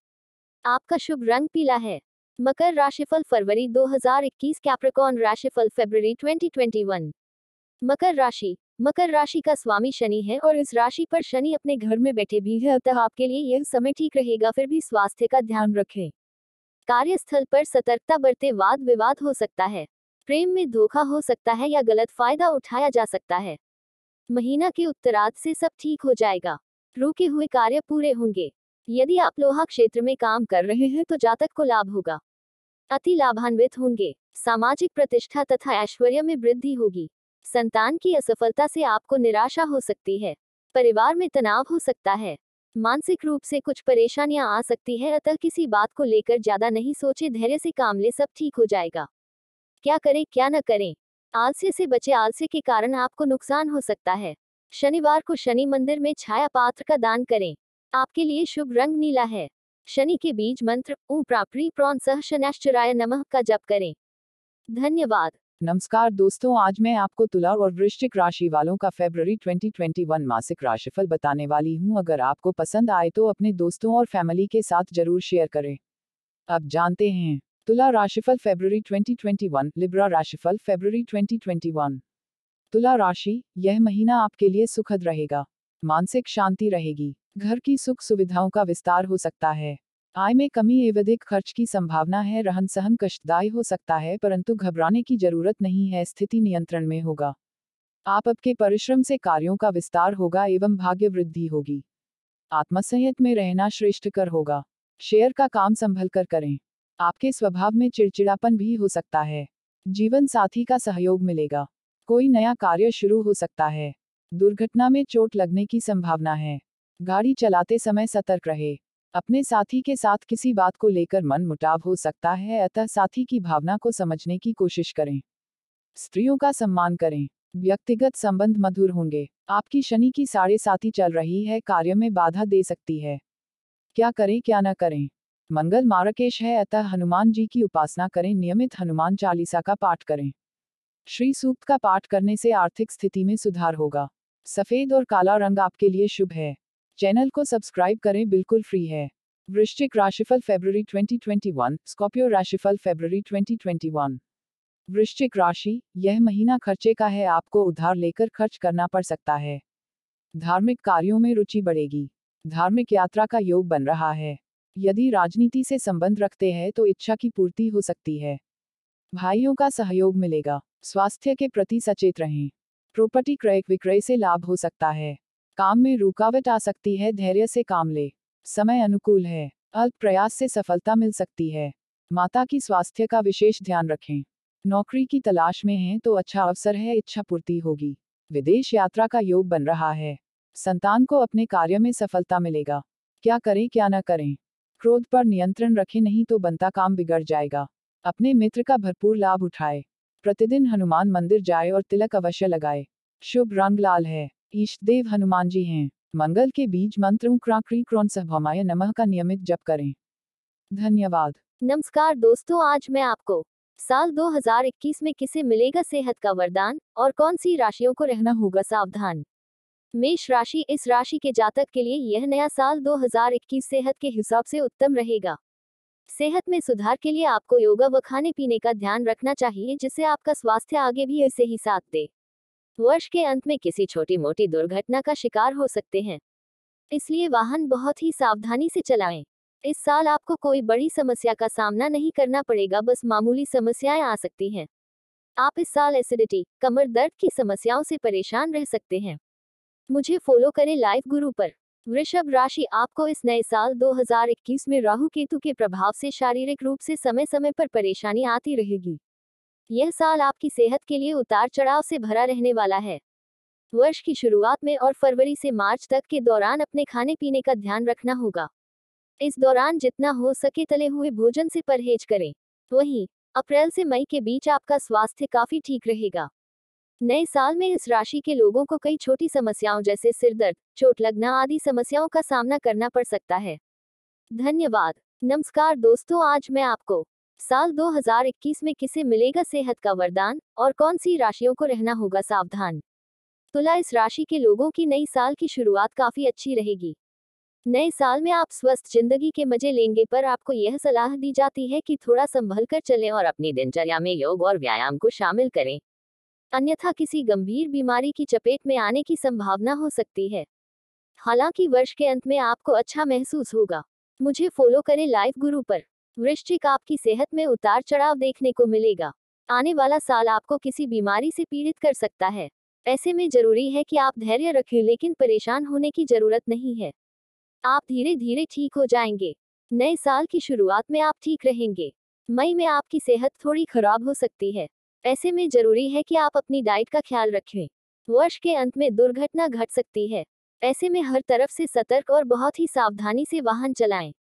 आपका शुभ रंग पीला है। मकर राशिफल फरवरी 2021 कैप्रिकॉन राशिफल फरवरी 2021 मकर राशि। मकर राशि का स्वामी शनि है और इस राशि पर शनि अपने घर में बैठे भी है, अतः आपके लिए यह समय ठीक रहेगा, फिर भी स्वास्थ्य का ध्यान रखें। कार्यस्थल पर सतर्कता बरते वाद विवाद हो सकता है। प्रेम में धोखा हो सकता है या गलत फ़ायदा उठाया जा सकता है। महीना के उत्तरार्ध से सब ठीक हो जाएगा। रुके हुए कार्य पूरे होंगे। यदि आप लोहा क्षेत्र में काम कर रहे हैं तो जातक को लाभ होगा। अति लाभान्वित होंगे। सामाजिक प्रतिष्ठा तथा ऐश्वर्य में वृद्धि होगी। संतान की असफलता से आपको निराशा हो सकती है। परिवार में तनाव हो सकता है। मानसिक रूप से कुछ परेशानियाँ आ सकती है, अतः किसी बात को लेकर ज़्यादा नहीं सोचे, धैर्य से काम ले, सब ठीक हो जाएगा। क्या करें, क्या न करें। आलस्य से बचे आलस्य के कारण आपको नुकसान हो सकता है। शनिवार को शनि मंदिर में छाया पात्र का दान करें। आपके लिए शुभ रंग नीला है। शनि के बीज मंत्र, ऊ प्राप्री प्रौन सह शनैश्चराय नमः का जप करें। धन्यवाद। नमस्कार दोस्तों, आज मैं आपको तुला और वृश्चिक राशि वालों का फरवरी 2021 मासिक राशिफल बताने वाली हूँ। अगर आपको पसंद आए तो अपने दोस्तों और फैमिली के साथ ज़रूर शेयर करें। अब जानते हैं। तुला राशिफल फरवरी 2021 लिब्रा राशिफल फरवरी 2021 तुला राशि, यह महीना आपके लिए सुखद रहेगा। मानसिक शांति रहेगी। घर की सुख सुविधाओं का विस्तार हो सकता है। आय में कमी एवं अधिक खर्च की संभावना है रहन सहन कष्टदायी हो सकता है, परंतु घबराने की ज़रूरत नहीं है, स्थिति नियंत्रण में होगा। आप आपके परिश्रम से कार्यों का विस्तार होगा एवं भाग्य वृद्धि होगी। आत्मसंयत में रहना श्रेष्ठकर होगा। शेयर का काम संभल कर करें। आपके स्वभाव में चिड़चिड़ापन भी हो सकता है। जीवन साथी का सहयोग मिलेगा। कोई नया कार्य शुरू हो सकता है। दुर्घटना में चोट लगने की संभावना है। गाड़ी चलाते समय सतर्क रहे। अपने साथी के साथ किसी बात को लेकर मन मुटाव हो सकता है, अतः साथी की भावना को समझने की कोशिश करें। स्त्रियों का सम्मान करें। व्यक्तिगत संबंध मधुर होंगे। आपकी शनि की साढ़े साथी चल रही है, कार्य में बाधा दे सकती है। क्या करें, क्या न करें? मंगल मारकेश है, अतः हनुमान जी की उपासना करें, नियमित हनुमान चालीसा का पाठ करें। श्री सूक्त का पाठ करने से आर्थिक स्थिति में सुधार होगा। सफ़ेद और काला रंग आपके लिए शुभ है। चैनल को सब्सक्राइब करें, बिल्कुल फ्री है। वृश्चिक राशिफल फरवरी 2021 स्कॉर्पियो राशिफल फरवरी 2021 वृश्चिक राशि, यह महीना खर्चे का है, आपको उधार लेकर खर्च करना पड़ सकता है। धार्मिक कार्यों में रुचि बढ़ेगी। धार्मिक यात्रा का योग बन रहा है। यदि राजनीति से संबंध रखते हैं तो इच्छा की पूर्ति हो सकती है। भाइयों का सहयोग मिलेगा। स्वास्थ्य के प्रति सचेत रहें। प्रॉपर्टी क्रय, विक्रय से लाभ हो सकता है। काम में रुकावट आ सकती है, धैर्य से काम ले। समय अनुकूल है। अल्प प्रयास से सफलता मिल सकती है। माता की स्वास्थ्य का विशेष ध्यान रखें। नौकरी की तलाश में हैं तो अच्छा अवसर है, इच्छा पूर्ति होगी। विदेश यात्रा का योग बन रहा है। संतान को अपने कार्य में सफलता मिलेगा। क्या करें, क्या न करें? क्रोध पर नियंत्रण रखे नहीं तो बनता काम बिगड़ जाएगा। अपने मित्र का भरपूर लाभ उठाए। प्रतिदिन हनुमान मंदिर जाए और तिलक अवश्य लगाए। शुभ रंग लाल है। इष्ट देव हनुमान जी हैं। मंगल के बीज मंत्रों क्राक्री क्रौन सभमाय नमः का नियमित जप करें। धन्यवाद। नमस्कार दोस्तों, आज मैं आपको साल 2021 में किसे मिलेगा सेहत का वरदान और कौन सी राशियों को रहना होगा सावधान मेष राशि इस राशि के जातक के लिए यह नया साल 2021 सेहत के हिसाब से उत्तम रहेगा। सेहत में सुधार के लिए आपको योगा व खाने पीने का ध्यान रखना चाहिए, जिससे आपका स्वास्थ्य आगे भी ऐसे ही साथ दे। वर्ष के अंत में किसी छोटी मोटी दुर्घटना का शिकार हो सकते हैं। इसलिए वाहन बहुत ही सावधानी से चलाएँ। इस साल आपको कोई बड़ी समस्या का सामना नहीं करना पड़ेगा, बस मामूली समस्याएँ आ सकती हैं। आप इस साल एसिडिटी, कमर दर्द की समस्याओं से परेशान रह सकते हैं। मुझे फॉलो करें लाइव गुरु पर। वृषभ राशि आपको इस नए साल 2021 में राहु केतु के प्रभाव से शारीरिक रूप से समय समय पर परेशानी आती रहेगी। यह साल आपकी सेहत के लिए उतार चढ़ाव से भरा रहने वाला है। वर्ष की शुरुआत में और फरवरी से मार्च तक के दौरान अपने खाने पीने का ध्यान रखना होगा। इस दौरान जितना हो सके तले हुए भोजन से परहेज करें। वहीं, अप्रैल से मई के बीच आपका स्वास्थ्य काफ़ी ठीक रहेगा। नए साल में इस राशि के लोगों को कई छोटी समस्याओं जैसे सिरदर्द, चोट लगना आदि समस्याओं का सामना करना पड़ सकता है। धन्यवाद। नमस्कार दोस्तों, आज मैं आपको साल 2021 में किसे मिलेगा सेहत का वरदान और कौन सी राशियों को रहना होगा सावधान? तुला, इस राशि के लोगों की नई साल की शुरुआत काफ़ी अच्छी रहेगी। नए साल में आप स्वस्थ ज़िंदगी के मज़े लेंगे, पर आपको यह सलाह दी जाती है कि थोड़ा संभल कर चलें और अपनी दिनचर्या में योग और व्यायाम को शामिल करें। अन्यथा किसी गंभीर बीमारी की चपेट में आने की संभावना हो सकती है। हालाँकि वर्ष के अंत में आपको अच्छा महसूस होगा। मुझे फॉलो करें लाइव गुरु पर। वृश्चिक आपकी सेहत में उतार चढ़ाव देखने को मिलेगा। आने वाला साल आपको किसी बीमारी से पीड़ित कर सकता है। ऐसे में ज़रूरी है कि आप धैर्य रखें लेकिन परेशान होने की ज़रूरत नहीं है। आप धीरे धीरे ठीक हो जाएँगे। नए साल की शुरुआत में आप ठीक रहेंगे। मई में आपकी सेहत थोड़ी खराब हो सकती है। ऐसे में ज़रूरी है कि आप अपनी डाइट का ख्याल रखें। वर्ष के अंत में दुर्घटना घट सकती है। ऐसे में हर तरफ़ से सतर्क और बहुत ही सावधानी से वाहन चलाएँ।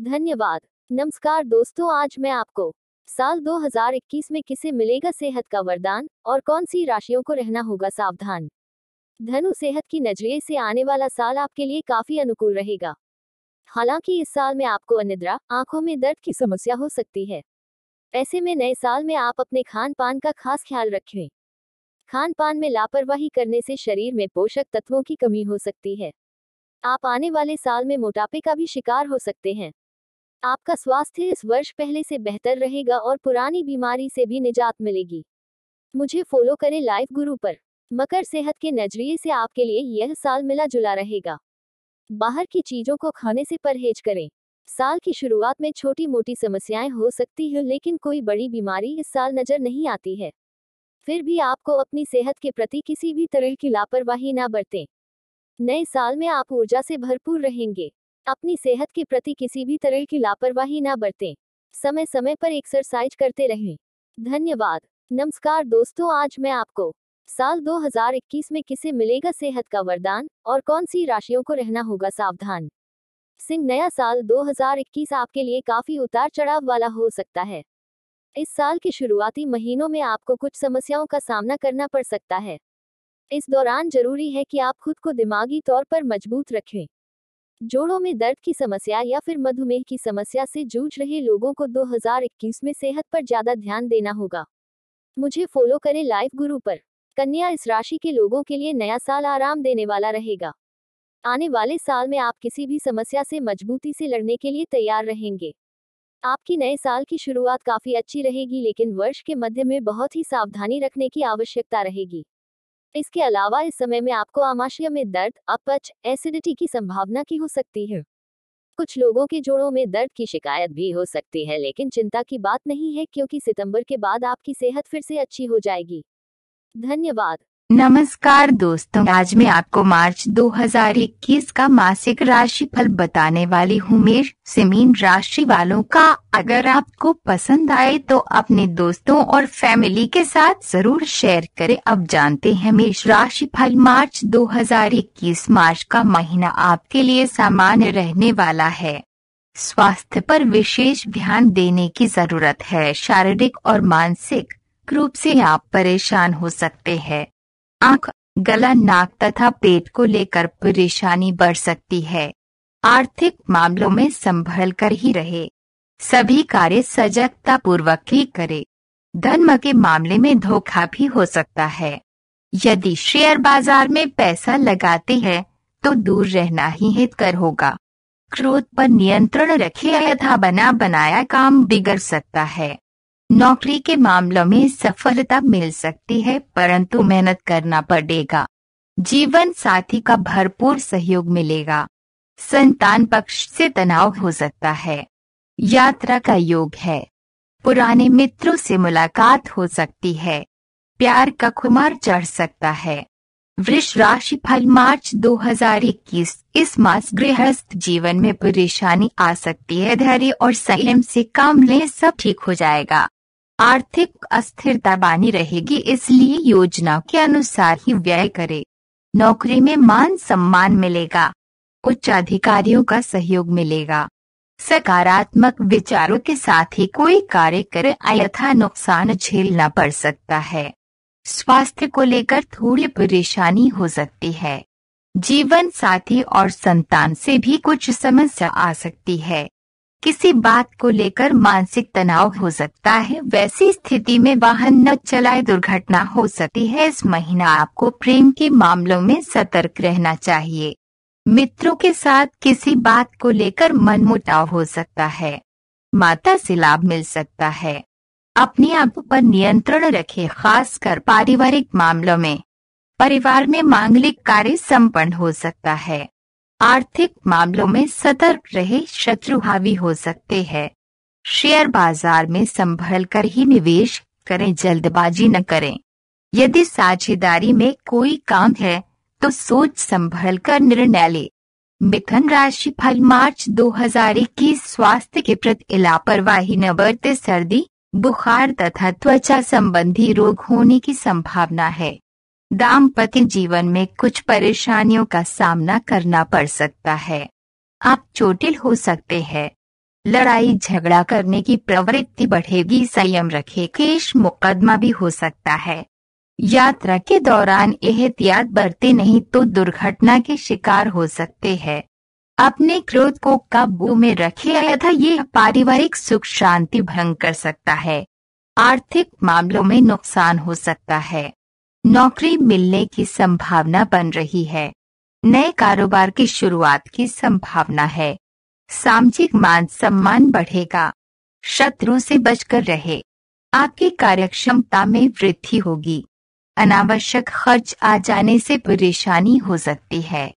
धन्यवाद। नमस्कार दोस्तों, आज मैं आपको साल 2021 में किसे मिलेगा सेहत का वरदान और कौन सी राशियों को रहना होगा सावधान? धनु सेहत की नज़रिए से आने वाला साल आपके लिए काफ़ी अनुकूल रहेगा। हालाँकि इस साल में आपको अनिद्रा, आँखों में दर्द की समस्या हो सकती है। ऐसे में नए साल में आप अपने खान पान का खास ख्याल रखें। खान पान में लापरवाही करने से शरीर में पोषक तत्वों की कमी हो सकती है। आप आने वाले साल में मोटापे का भी शिकार हो सकते हैं। आपका स्वास्थ्य इस वर्ष पहले से बेहतर रहेगा और पुरानी बीमारी से भी निजात मिलेगी। मुझे फॉलो करें लाइव गुरु पर। मकर सेहत के नज़रिए से आपके लिए यह साल मिला जुला रहेगा। बाहर की चीज़ों को खाने से परहेज करें। साल की शुरुआत में छोटी मोटी समस्याएँ हो सकती है, लेकिन कोई बड़ी बीमारी इस साल नज़र नहीं आती है। फिर भी आपको अपनी सेहत के प्रति किसी भी तरह की लापरवाही ना बरतें। नए साल में आप ऊर्जा से भरपूर रहेंगे। अपनी सेहत के प्रति किसी भी तरह की लापरवाही ना बरतें। समय समय पर एक्सरसाइज करते रहें। धन्यवाद। नमस्कार दोस्तों, आज मैं आपको साल 2021 में किसे मिलेगा सेहत का वरदान और कौन सी राशियों को रहना होगा सावधान? सिंह नया साल 2021 आपके लिए काफ़ी उतार चढ़ाव वाला हो सकता है। इस साल के शुरुआती महीनों में आपको कुछ समस्याओं का सामना करना पड़ सकता है। इस दौरान ज़रूरी है कि आप खुद को दिमागी तौर पर मज़बूत रखें। जोड़ों में दर्द की समस्या या फिर मधुमेह की समस्या से जूझ रहे लोगों को 2021 में सेहत पर ज़्यादा ध्यान देना होगा। मुझे फॉलो करें लाइव गुरु पर। कन्या इस राशि के लोगों के लिए नया साल आराम देने वाला रहेगा। आने वाले साल में आप किसी भी समस्या से मजबूती से लड़ने के लिए तैयार रहेंगे। आपकी नए साल की शुरुआत काफ़ी अच्छी रहेगी, लेकिन वर्ष के मध्य में बहुत ही सावधानी रखने की आवश्यकता रहेगी। इसके अलावा इस समय में आपको आमाशय में दर्द, अपच, एसिडिटी की संभावना की हो सकती है। कुछ लोगों के जोड़ों में दर्द की शिकायत भी हो सकती है, लेकिन चिंता की बात नहीं है, क्योंकि सितंबर के बाद आपकी सेहत फिर से अच्छी हो जाएगी। धन्यवाद। नमस्कार दोस्तों, आज मैं आपको मार्च 2021 का मासिक राशि फल बताने वाली हूँ। मेष सिमीन राशि वालों का, अगर आपको पसंद आए तो अपने दोस्तों और फैमिली के साथ ज़रूर शेयर करें। अब जानते हैं मेष राशि फल मार्च 2021 मार्च का महीना आपके लिए सामान्य रहने वाला है। स्वास्थ्य पर विशेष ध्यान देने की ज़रूरत है। शारीरिक और मानसिक रूप से आप परेशान हो सकते हैं। आँख, गला, नाक तथा पेट को लेकर परेशानी बढ़ सकती है। आर्थिक मामलों में संभल कर ही रहे। सभी कार्य सजगता पूर्वक ही करे। धर्म के मामले में धोखा भी हो सकता है। यदि शेयर बाज़ार में पैसा लगाते हैं तो दूर रहना ही हितकर होगा। क्रोध पर नियंत्रण रखे, यथा बना बनाया काम बिगड़ सकता है। नौकरी के मामलों में सफलता मिल सकती है, परंतु मेहनत करना पड़ेगा। जीवन साथी का भरपूर सहयोग मिलेगा। संतान पक्ष से तनाव हो सकता है। यात्रा का योग है। पुराने मित्रों से मुलाकात हो सकती है। प्यार का खुमार चढ़ सकता है। वृष राशि फल मार्च 2021 इस मास गृहस्थ जीवन में परेशानी आ सकती है। धैर्य और संयम से काम लें, सब ठीक हो जाएगा। आर्थिक अस्थिरता बनी रहेगी, इसलिए योजना के अनुसार ही व्यय करे। नौकरी में मान सम्मान मिलेगा। उच्च अधिकारियों का सहयोग मिलेगा। सकारात्मक विचारों के साथ ही कोई कार्य करे, अन्यथा नुकसान झेलना पड़ सकता है। स्वास्थ्य को लेकर थोड़ी परेशानी हो सकती है। जीवन साथी और संतान से भी कुछ समस्या आ सकती है। किसी बात को लेकर मानसिक तनाव हो सकता है। वैसी स्थिति में वाहन न चलाए दुर्घटना हो सकती है। इस महीना आपको प्रेम के मामलों में सतर्क रहना चाहिए। मित्रों के साथ किसी बात को लेकर मनमुटाव हो सकता है। माता से लाभ मिल सकता है। अपने आप पर नियंत्रण रखें, खासकर पारिवारिक मामलों में। परिवार में मांगलिक कार्य संपन्न हो सकता है। आर्थिक मामलों में सतर्क रहे शत्रु हावी हो सकते हैं। शेयर बाज़ार में संभल कर ही निवेश करें, जल्दबाजी न करें। यदि साझेदारी में कोई काम है तो सोच संभल कर निर्णय ले। मिथुन राशि फल मार्च 2021 स्वास्थ्य के प्रति लापरवाही न बरते सर्दी, बुखार तथा त्वचा संबंधी रोग होने की संभावना है। दाम्पत्य जीवन में कुछ परेशानियों का सामना करना पड़ सकता है। आप चोटिल हो सकते हैं। लड़ाई झगड़ा करने की प्रवृत्ति बढ़ेगी, संयम रखे, केश मुकदमा भी हो सकता है। यात्रा के दौरान एहतियात बरते नहीं तो दुर्घटना के शिकार हो सकते हैं। अपने क्रोध को काबू में रखे अयथा ये पारिवारिक सुख शांति भंग कर सकता है। आर्थिक मामलों में नुकसान हो सकता है। नौकरी मिलने की संभावना बन रही है। नए कारोबार की शुरुआत की संभावना है। सामाजिक मान सम्मान बढ़ेगा। शत्रु से बचकर रहे। आपकी कार्यक्षमता में वृद्धि होगी। अनावश्यक खर्च आ जाने से परेशानी हो सकती है।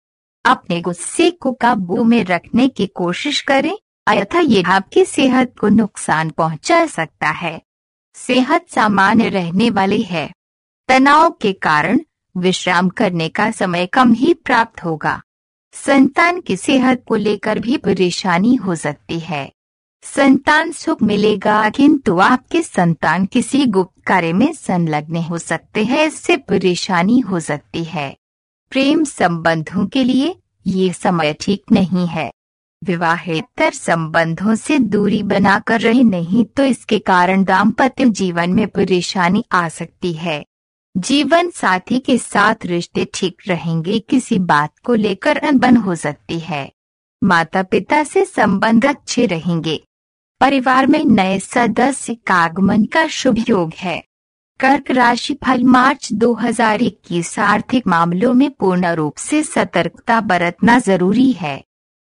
अपने गुस्से को काबू में रखने की कोशिश करें, अन्यथा ये आपकी सेहत को नुकसान पहुँचा सकता है। सेहत सामान्य रहने वाली है। तनाव के कारण विश्राम करने का समय कम ही प्राप्त होगा। संतान की सेहत को लेकर भी परेशानी हो सकती है। संतान सुख मिलेगा, किंतु आपके संतान किसी गुप्त कार्य में संलग्न हो सकते हैं, इससे परेशानी हो सकती है। प्रेम संबंधों के लिए ये समय ठीक नहीं है। विवाहेतर संबंधों से दूरी बनाकर रहे नहीं तो इसके कारण दाम्पत्य जीवन में परेशानी आ सकती है। जीवन साथी के साथ रिश्ते ठीक रहेंगे किसी बात को लेकर अनबन हो सकती है। माता पिता से संबंध अच्छे रहेंगे। परिवार में नए सदस्य का आगमन का शुभ योग है। कर्क राशि फल मार्च 2021 आर्थिक मामलों में पूर्ण रूप से सतर्कता बरतना ज़रूरी है।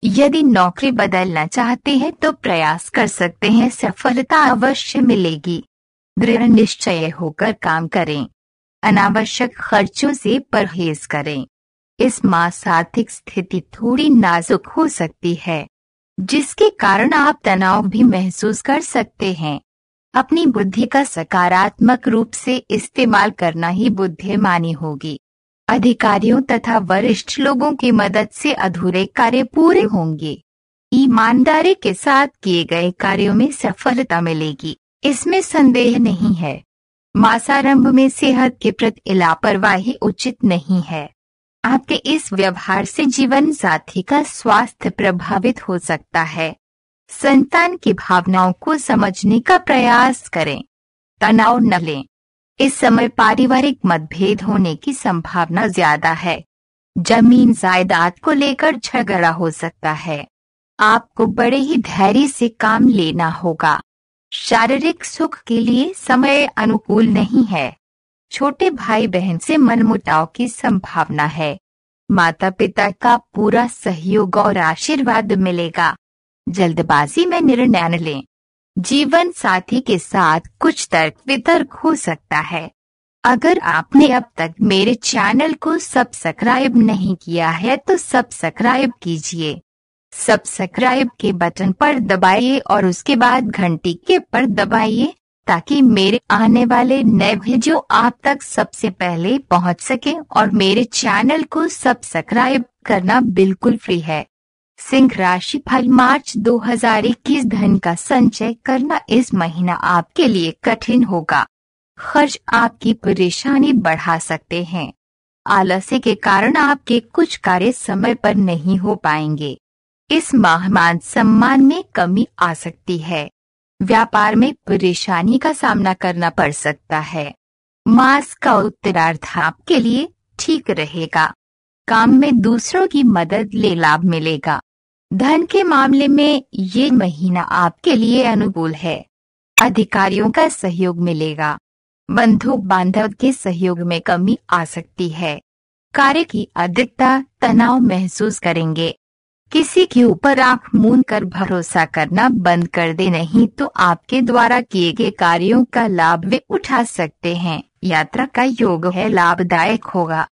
यदि नौकरी बदलना चाहते हैं तो प्रयास कर सकते हैं, सफलता अवश्य मिलेगी। दृढ़ निश्चय होकर काम करें। अनावश्यक खर्चों से परहेज करें। इस मास आर्थिक स्थिति थोड़ी नाजुक हो सकती है, जिसके कारण आप तनाव भी महसूस कर सकते हैं। अपनी बुद्धि का सकारात्मक रूप से इस्तेमाल करना ही बुद्धिमानी होगी। अधिकारियों तथा वरिष्ठ लोगों की मदद से अधूरे कार्य पूरे होंगे। ईमानदारी के साथ किए गए कार्यों में सफलता मिलेगी। इसमें संदेह नहीं है। मासारंभ में सेहत के प्रति लापरवाही उचित नहीं है। आपके इस व्यवहार से जीवन साथी का स्वास्थ्य प्रभावित हो सकता है। संतान की भावनाओं को समझने का प्रयास करें। तनाव न लें। इस समय पारिवारिक मतभेद होने की संभावना ज़्यादा है। ज़मीन जायदाद को लेकर झगड़ा हो सकता है। आपको बड़े ही धैर्य से काम लेना होगा। शारीरिक सुख के लिए समय अनुकूल नहीं है। छोटे भाई बहन से मनमुटाव की संभावना है। माता पिता का पूरा सहयोग और आशीर्वाद मिलेगा। जल्दबाजी में निर्णय लें। जीवन साथी के साथ कुछ तर्क वितर्क हो सकता है। अगर आपने अब तक मेरे चैनल को सब्सक्राइब नहीं किया है तो सब्सक्राइब कीजिए। सब्सक्राइब के बटन पर दबाइए और उसके बाद घंटी के पर दबाइए, ताकि मेरे आने वाले नए वीडियो आप तक सबसे पहले पहुँच सके और मेरे चैनल को सब्सक्राइब करना बिल्कुल फ्री है। सिंह राशि फल मार्च 2021 धन का संचय करना इस महीना आपके लिए कठिन होगा। खर्च आपकी परेशानी बढ़ा सकते हैं। आलस्य के कारण आपके कुछ कार्य समय पर नहीं हो पाएँगे। इस माह मान सम्मान में कमी आ सकती है। व्यापार में परेशानी का सामना करना पड़ सकता है। मास का उत्तरार्ध आपके लिए ठीक रहेगा। काम में दूसरों की मदद ले लाभ मिलेगा। धन के मामले में ये महीना आपके लिए अनुकूल है। अधिकारियों का सहयोग मिलेगा। बंधु बांधव के सहयोग में कमी आ सकती है। कार्य की अधिकता तनाव महसूस करेंगे। किसी के ऊपर आँख मूंद कर भरोसा करना बंद कर दे, नहीं तो आपके द्वारा किए गए कार्यों का लाभ वे उठा सकते हैं। यात्रा का योग है, लाभदायक होगा।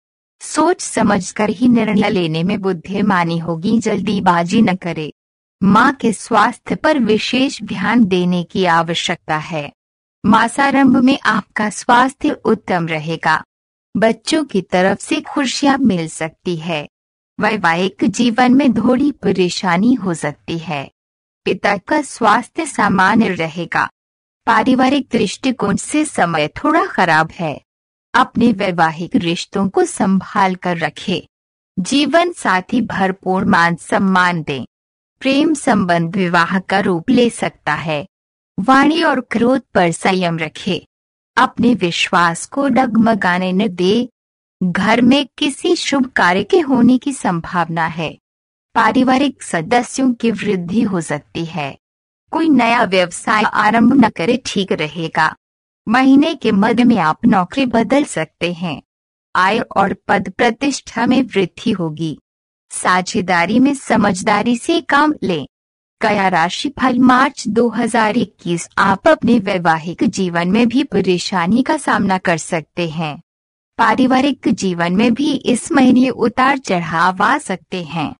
सोच समझकर ही निर्णय लेने में बुद्धिमानी होगी, जल्दीबाजी न करे। माँ के स्वास्थ्य पर विशेष ध्यान देने की आवश्यकता है। मासारंभ में आपका स्वास्थ्य उत्तम रहेगा। बच्चों की तरफ़ से खुशियाँ मिल सकती है। वैवाहिक जीवन में थोड़ी परेशानी हो सकती है। पिता का स्वास्थ्य सामान्य रहेगा। पारिवारिक दृष्टिकोण से समय थोड़ा खराब है। अपने वैवाहिक रिश्तों को संभाल कर रखे। जीवन साथी भरपूर मान सम्मान दें। प्रेम संबंध विवाह का रूप ले सकता है। वाणी और क्रोध पर संयम रखे। अपने विश्वास को डगमगाने न दे। घर में किसी शुभ कार्य के होने की संभावना है। पारिवारिक सदस्यों की वृद्धि हो सकती है। कोई नया व्यवसाय आरंभ न करे ठीक रहेगा। महीने के मध्य में आप नौकरी बदल सकते हैं। आय और पद प्रतिष्ठा में वृद्धि होगी। साझेदारी में समझदारी से काम लें। कया राशि फल मार्च 2021 आप अपने वैवाहिक जीवन में भी परेशानी का सामना कर सकते हैं। पारिवारिक जीवन में भी इस महीने उतार चढ़ाव आ सकते हैं।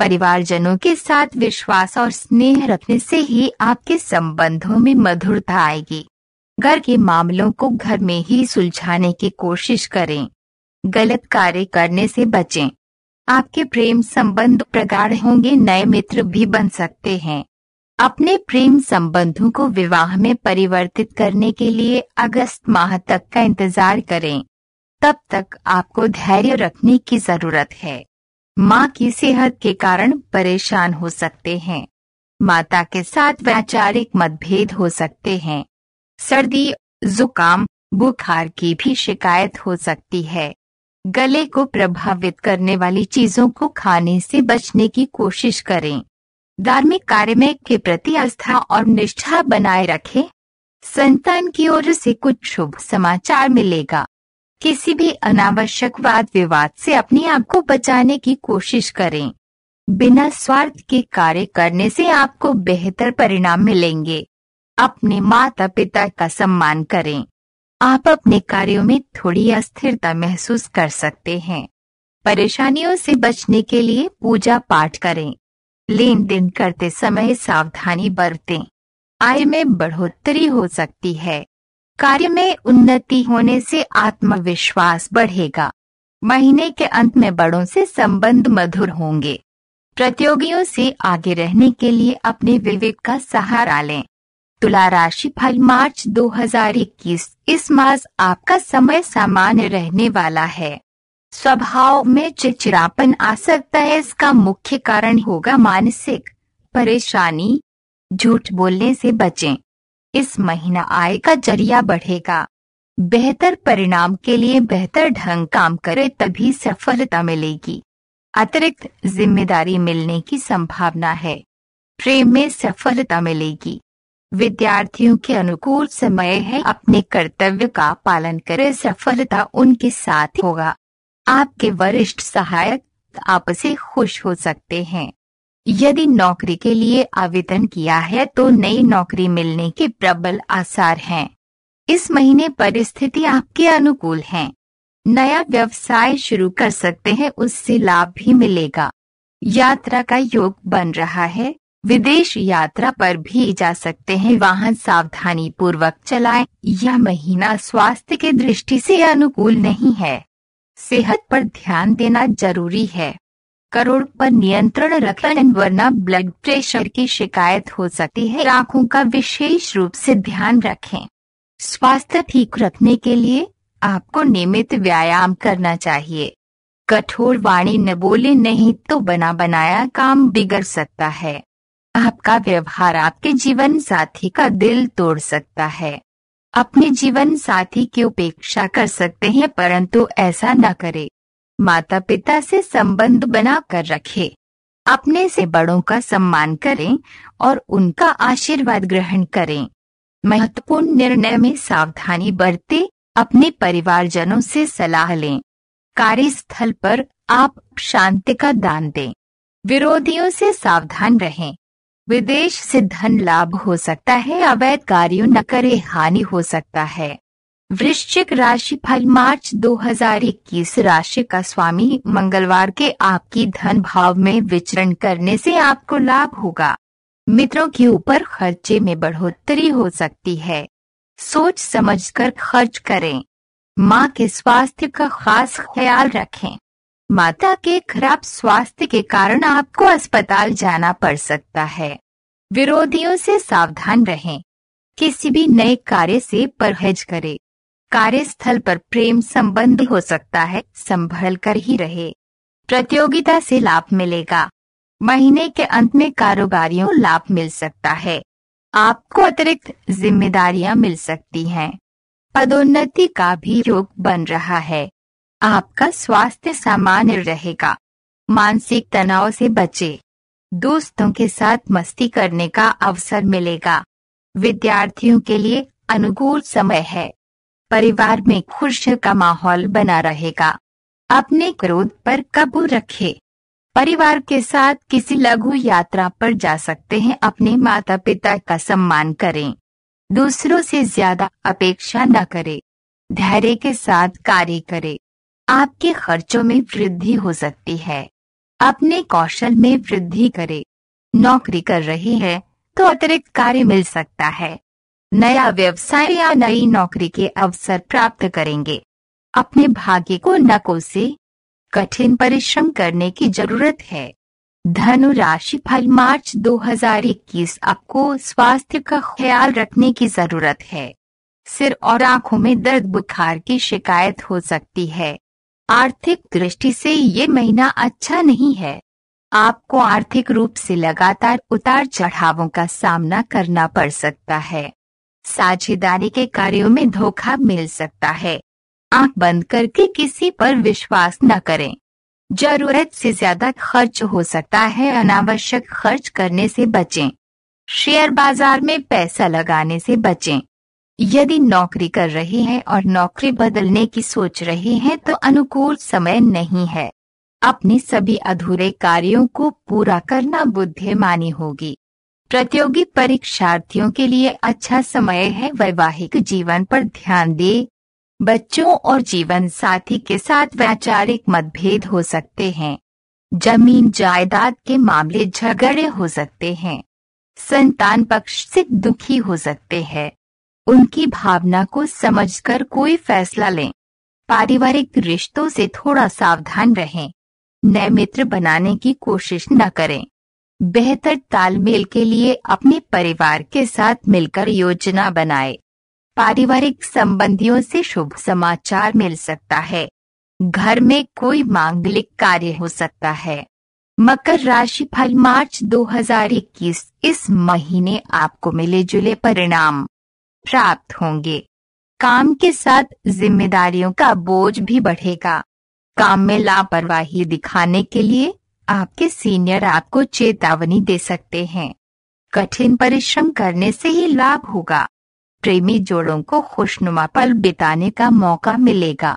परिवारजनों के साथ विश्वास और स्नेह रखने से ही आपके संबंधों में मधुरता आएगी। घर के मामलों को घर में ही सुलझाने की कोशिश करें। गलत कार्य करने से बचें। आपके प्रेम संबंध प्रगाढ़ होंगे, नए मित्र भी बन सकते हैं। अपने प्रेम संबंधों को विवाह में परिवर्तित करने के लिए अगस्त माह तक का इंतज़ार करें। तब तक आपको धैर्य रखने की ज़रूरत है। माँ की सेहत के कारण परेशान हो सकते हैं। माता के साथ वैचारिक मतभेद हो सकते हैं। सर्दी, जुकाम, बुखार की भी शिकायत हो सकती है। गले को प्रभावित करने वाली चीज़ों को खाने से बचने की कोशिश करें। धार्मिक कार्य में के प्रति आस्था और निष्ठा बनाए रखें। संतान की ओर से कुछ शुभ समाचार मिलेगा। किसी भी अनावश्यक वाद विवाद से अपने आप को बचाने की कोशिश करें। बिना स्वार्थ के कार्य करने से आपको बेहतर परिणाम मिलेंगे। अपने माता पिता का सम्मान करें। आप अपने कार्यों में थोड़ी अस्थिरता महसूस कर सकते हैं। परेशानियों से बचने के लिए पूजा पाठ करें। लेन देन करते समय सावधानी बरतें। आय में बढ़ोतरी हो सकती है। कार्य में उन्नति होने से आत्मविश्वास बढ़ेगा। महीने के अंत में बड़ों से संबंध मधुर होंगे। प्रतियोगियों से आगे रहने के लिए अपने विवेक का सहारा लें। तुला राशि फल मार्च 2021 इस मास आपका समय सामान्य रहने वाला है। स्वभाव में चिड़चिड़ापन आ सकता है, इसका मुख्य कारण होगा मानसिक परेशानी। झूठ बोलने से बचें। इस महीना आय का ज़रिया बढ़ेगा। बेहतर परिणाम के लिए बेहतर ढंग काम करें तभी सफलता मिलेगी। अतिरिक्त ज़िम्मेदारी मिलने की संभावना है। प्रेम में सफलता मिलेगी। विद्यार्थियों के अनुकूल समय है अपने कर्तव्य का पालन करें सफलता उनके साथ होगा। आपके वरिष्ठ सहायक आपसे खुश हो सकते हैं। यदि नौकरी के लिए आवेदन किया है तो नई नौकरी मिलने के प्रबल आसार हैं। इस महीने परिस्थिति आपके अनुकूल हैं। नया व्यवसाय शुरू कर सकते हैं, उससे लाभ भी मिलेगा। यात्रा का योग बन रहा है। विदेश यात्रा पर भी जा सकते हैं। वाहन सावधानी पूर्वक चलाएँ। यह महीना स्वास्थ्य के दृष्टि से अनुकूल नहीं है। सेहत पर ध्यान देना ज़रूरी है। करोड़ पर नियंत्रण रखें वरना ब्लड प्रेशर की शिकायत हो सकती है। आँखों का विशेष रूप से ध्यान रखें। स्वास्थ्य ठीक रखने के लिए आपको नियमित व्यायाम करना चाहिए। कठोर वाणी न बोले, नहीं तो बना बनाया काम बिगड़ सकता है। आपका व्यवहार आपके जीवन साथी का दिल तोड़ सकता है। अपने जीवन साथी की उपेक्षा कर सकते हैं, परंतु ऐसा न करें। माता पिता से संबंध बना कर रखे। अपने से बड़ों का सम्मान करें और उनका आशीर्वाद ग्रहण करें। महत्वपूर्ण निर्णय में सावधानी बरते, अपने परिवारजनों से सलाह लें। कार्यस्थल पर आप शांति का दान दें। विरोधियों से सावधान रहें। विदेश से धन लाभ हो सकता है, अवैध कार्यों न करे, हानि हो सकता है। वृश्चिक राशि फल मार्च 2021 राशि का स्वामी मंगलवार के आपकी धन भाव में विचरण करने से आपको लाभ होगा। मित्रों के ऊपर खर्चे में बढ़ोतरी हो सकती है। सोच समझकर खर्च करें। माँ के स्वास्थ्य का खास ख्याल रखें। माता के खराब स्वास्थ्य के कारण आपको अस्पताल जाना पड़ सकता है। विरोधियों से सावधान रहें। किसी भी नए कार्य से परहेज करें। कार्यस्थल पर प्रेम संबंध हो सकता है, संभल कर ही रहे। प्रतियोगिता से लाभ मिलेगा। महीने के अंत में कारोबारियों लाभ मिल सकता है। आपको अतिरिक्त जिम्मेदारियाँ मिल सकती हैं। पदोन्नति का भी योग बन रहा है। आपका स्वास्थ्य सामान्य रहेगा। मानसिक तनाव से बचे। दोस्तों के साथ मस्ती करने का अवसर मिलेगा। विद्यार्थियों के लिए अनुकूल समय है। परिवार में खुश का माहौल बना रहेगा। अपने क्रोध पर काबू रखें। परिवार के साथ किसी लघु यात्रा पर जा सकते हैं, अपने माता पिता का सम्मान करें। दूसरों से ज़्यादा अपेक्षा न करें। धैर्य के साथ कार्य करें। आपके खर्चों में वृद्धि हो सकती है। अपने कौशल में वृद्धि करें। नौकरी कर रही है तो अतिरिक्त कार्य मिल सकता है। नया व्यवसाय या नई नौकरी के अवसर प्राप्त करेंगे। अपने भाग्य को न कोसे कठिन परिश्रम करने की ज़रूरत है। धनु राशि फल मार्च 2021 आपको स्वास्थ्य का ख्याल रखने की ज़रूरत है। सिर और आँखों में दर्द बुखार की शिकायत हो सकती है। आर्थिक दृष्टि से ये महीना अच्छा नहीं है। आपको आर्थिक रूप से लगातार उतार चढ़ावों का सामना करना पड़ सकता है। साझेदारी के कार्यों में धोखा मिल सकता है। आँख बंद करके किसी पर विश्वास न करें। ज़रूरत से ज़्यादा खर्च हो सकता है, अनावश्यक खर्च करने से बचें। शेयर बाज़ार में पैसा लगाने से बचें। यदि नौकरी कर रहे हैं और नौकरी बदलने की सोच रहे हैं तो अनुकूल समय नहीं है। अपने सभी अधूरे कार्यों को पूरा करना बुद्धिमानी होगी। प्रतियोगी परीक्षार्थियों के लिए अच्छा समय है। वैवाहिक जीवन पर ध्यान दे। बच्चों और जीवन साथी के साथ वैचारिक मतभेद हो सकते हैं। ज़मीन जायदाद के मामले झगड़े हो सकते हैं। संतान पक्ष से दुखी हो सकते हैं। उनकी भावना को समझकर कोई फैसला लें। पारिवारिक रिश्तों से थोड़ा सावधान रहें। नए मित्र बनाने की कोशिश न करें। बेहतर तालमेल के लिए अपने परिवार के साथ मिलकर योजना बनाएँ। पारिवारिक संबंधियों से शुभ समाचार मिल सकता है। घर में कोई मांगलिक कार्य हो सकता है। मकर राशि फल मार्च 2021 इस महीने आपको मिले जुले परिणाम प्राप्त होंगे। काम के साथ जिम्मेदारियों का बोझ भी बढ़ेगा। काम में लापरवाही दिखाने के लिए आपके सीनियर आपको चेतावनी दे सकते हैं। कठिन परिश्रम करने से ही लाभ होगा। प्रेमी जोड़ों को खुशनुमा पल बिताने का मौका मिलेगा।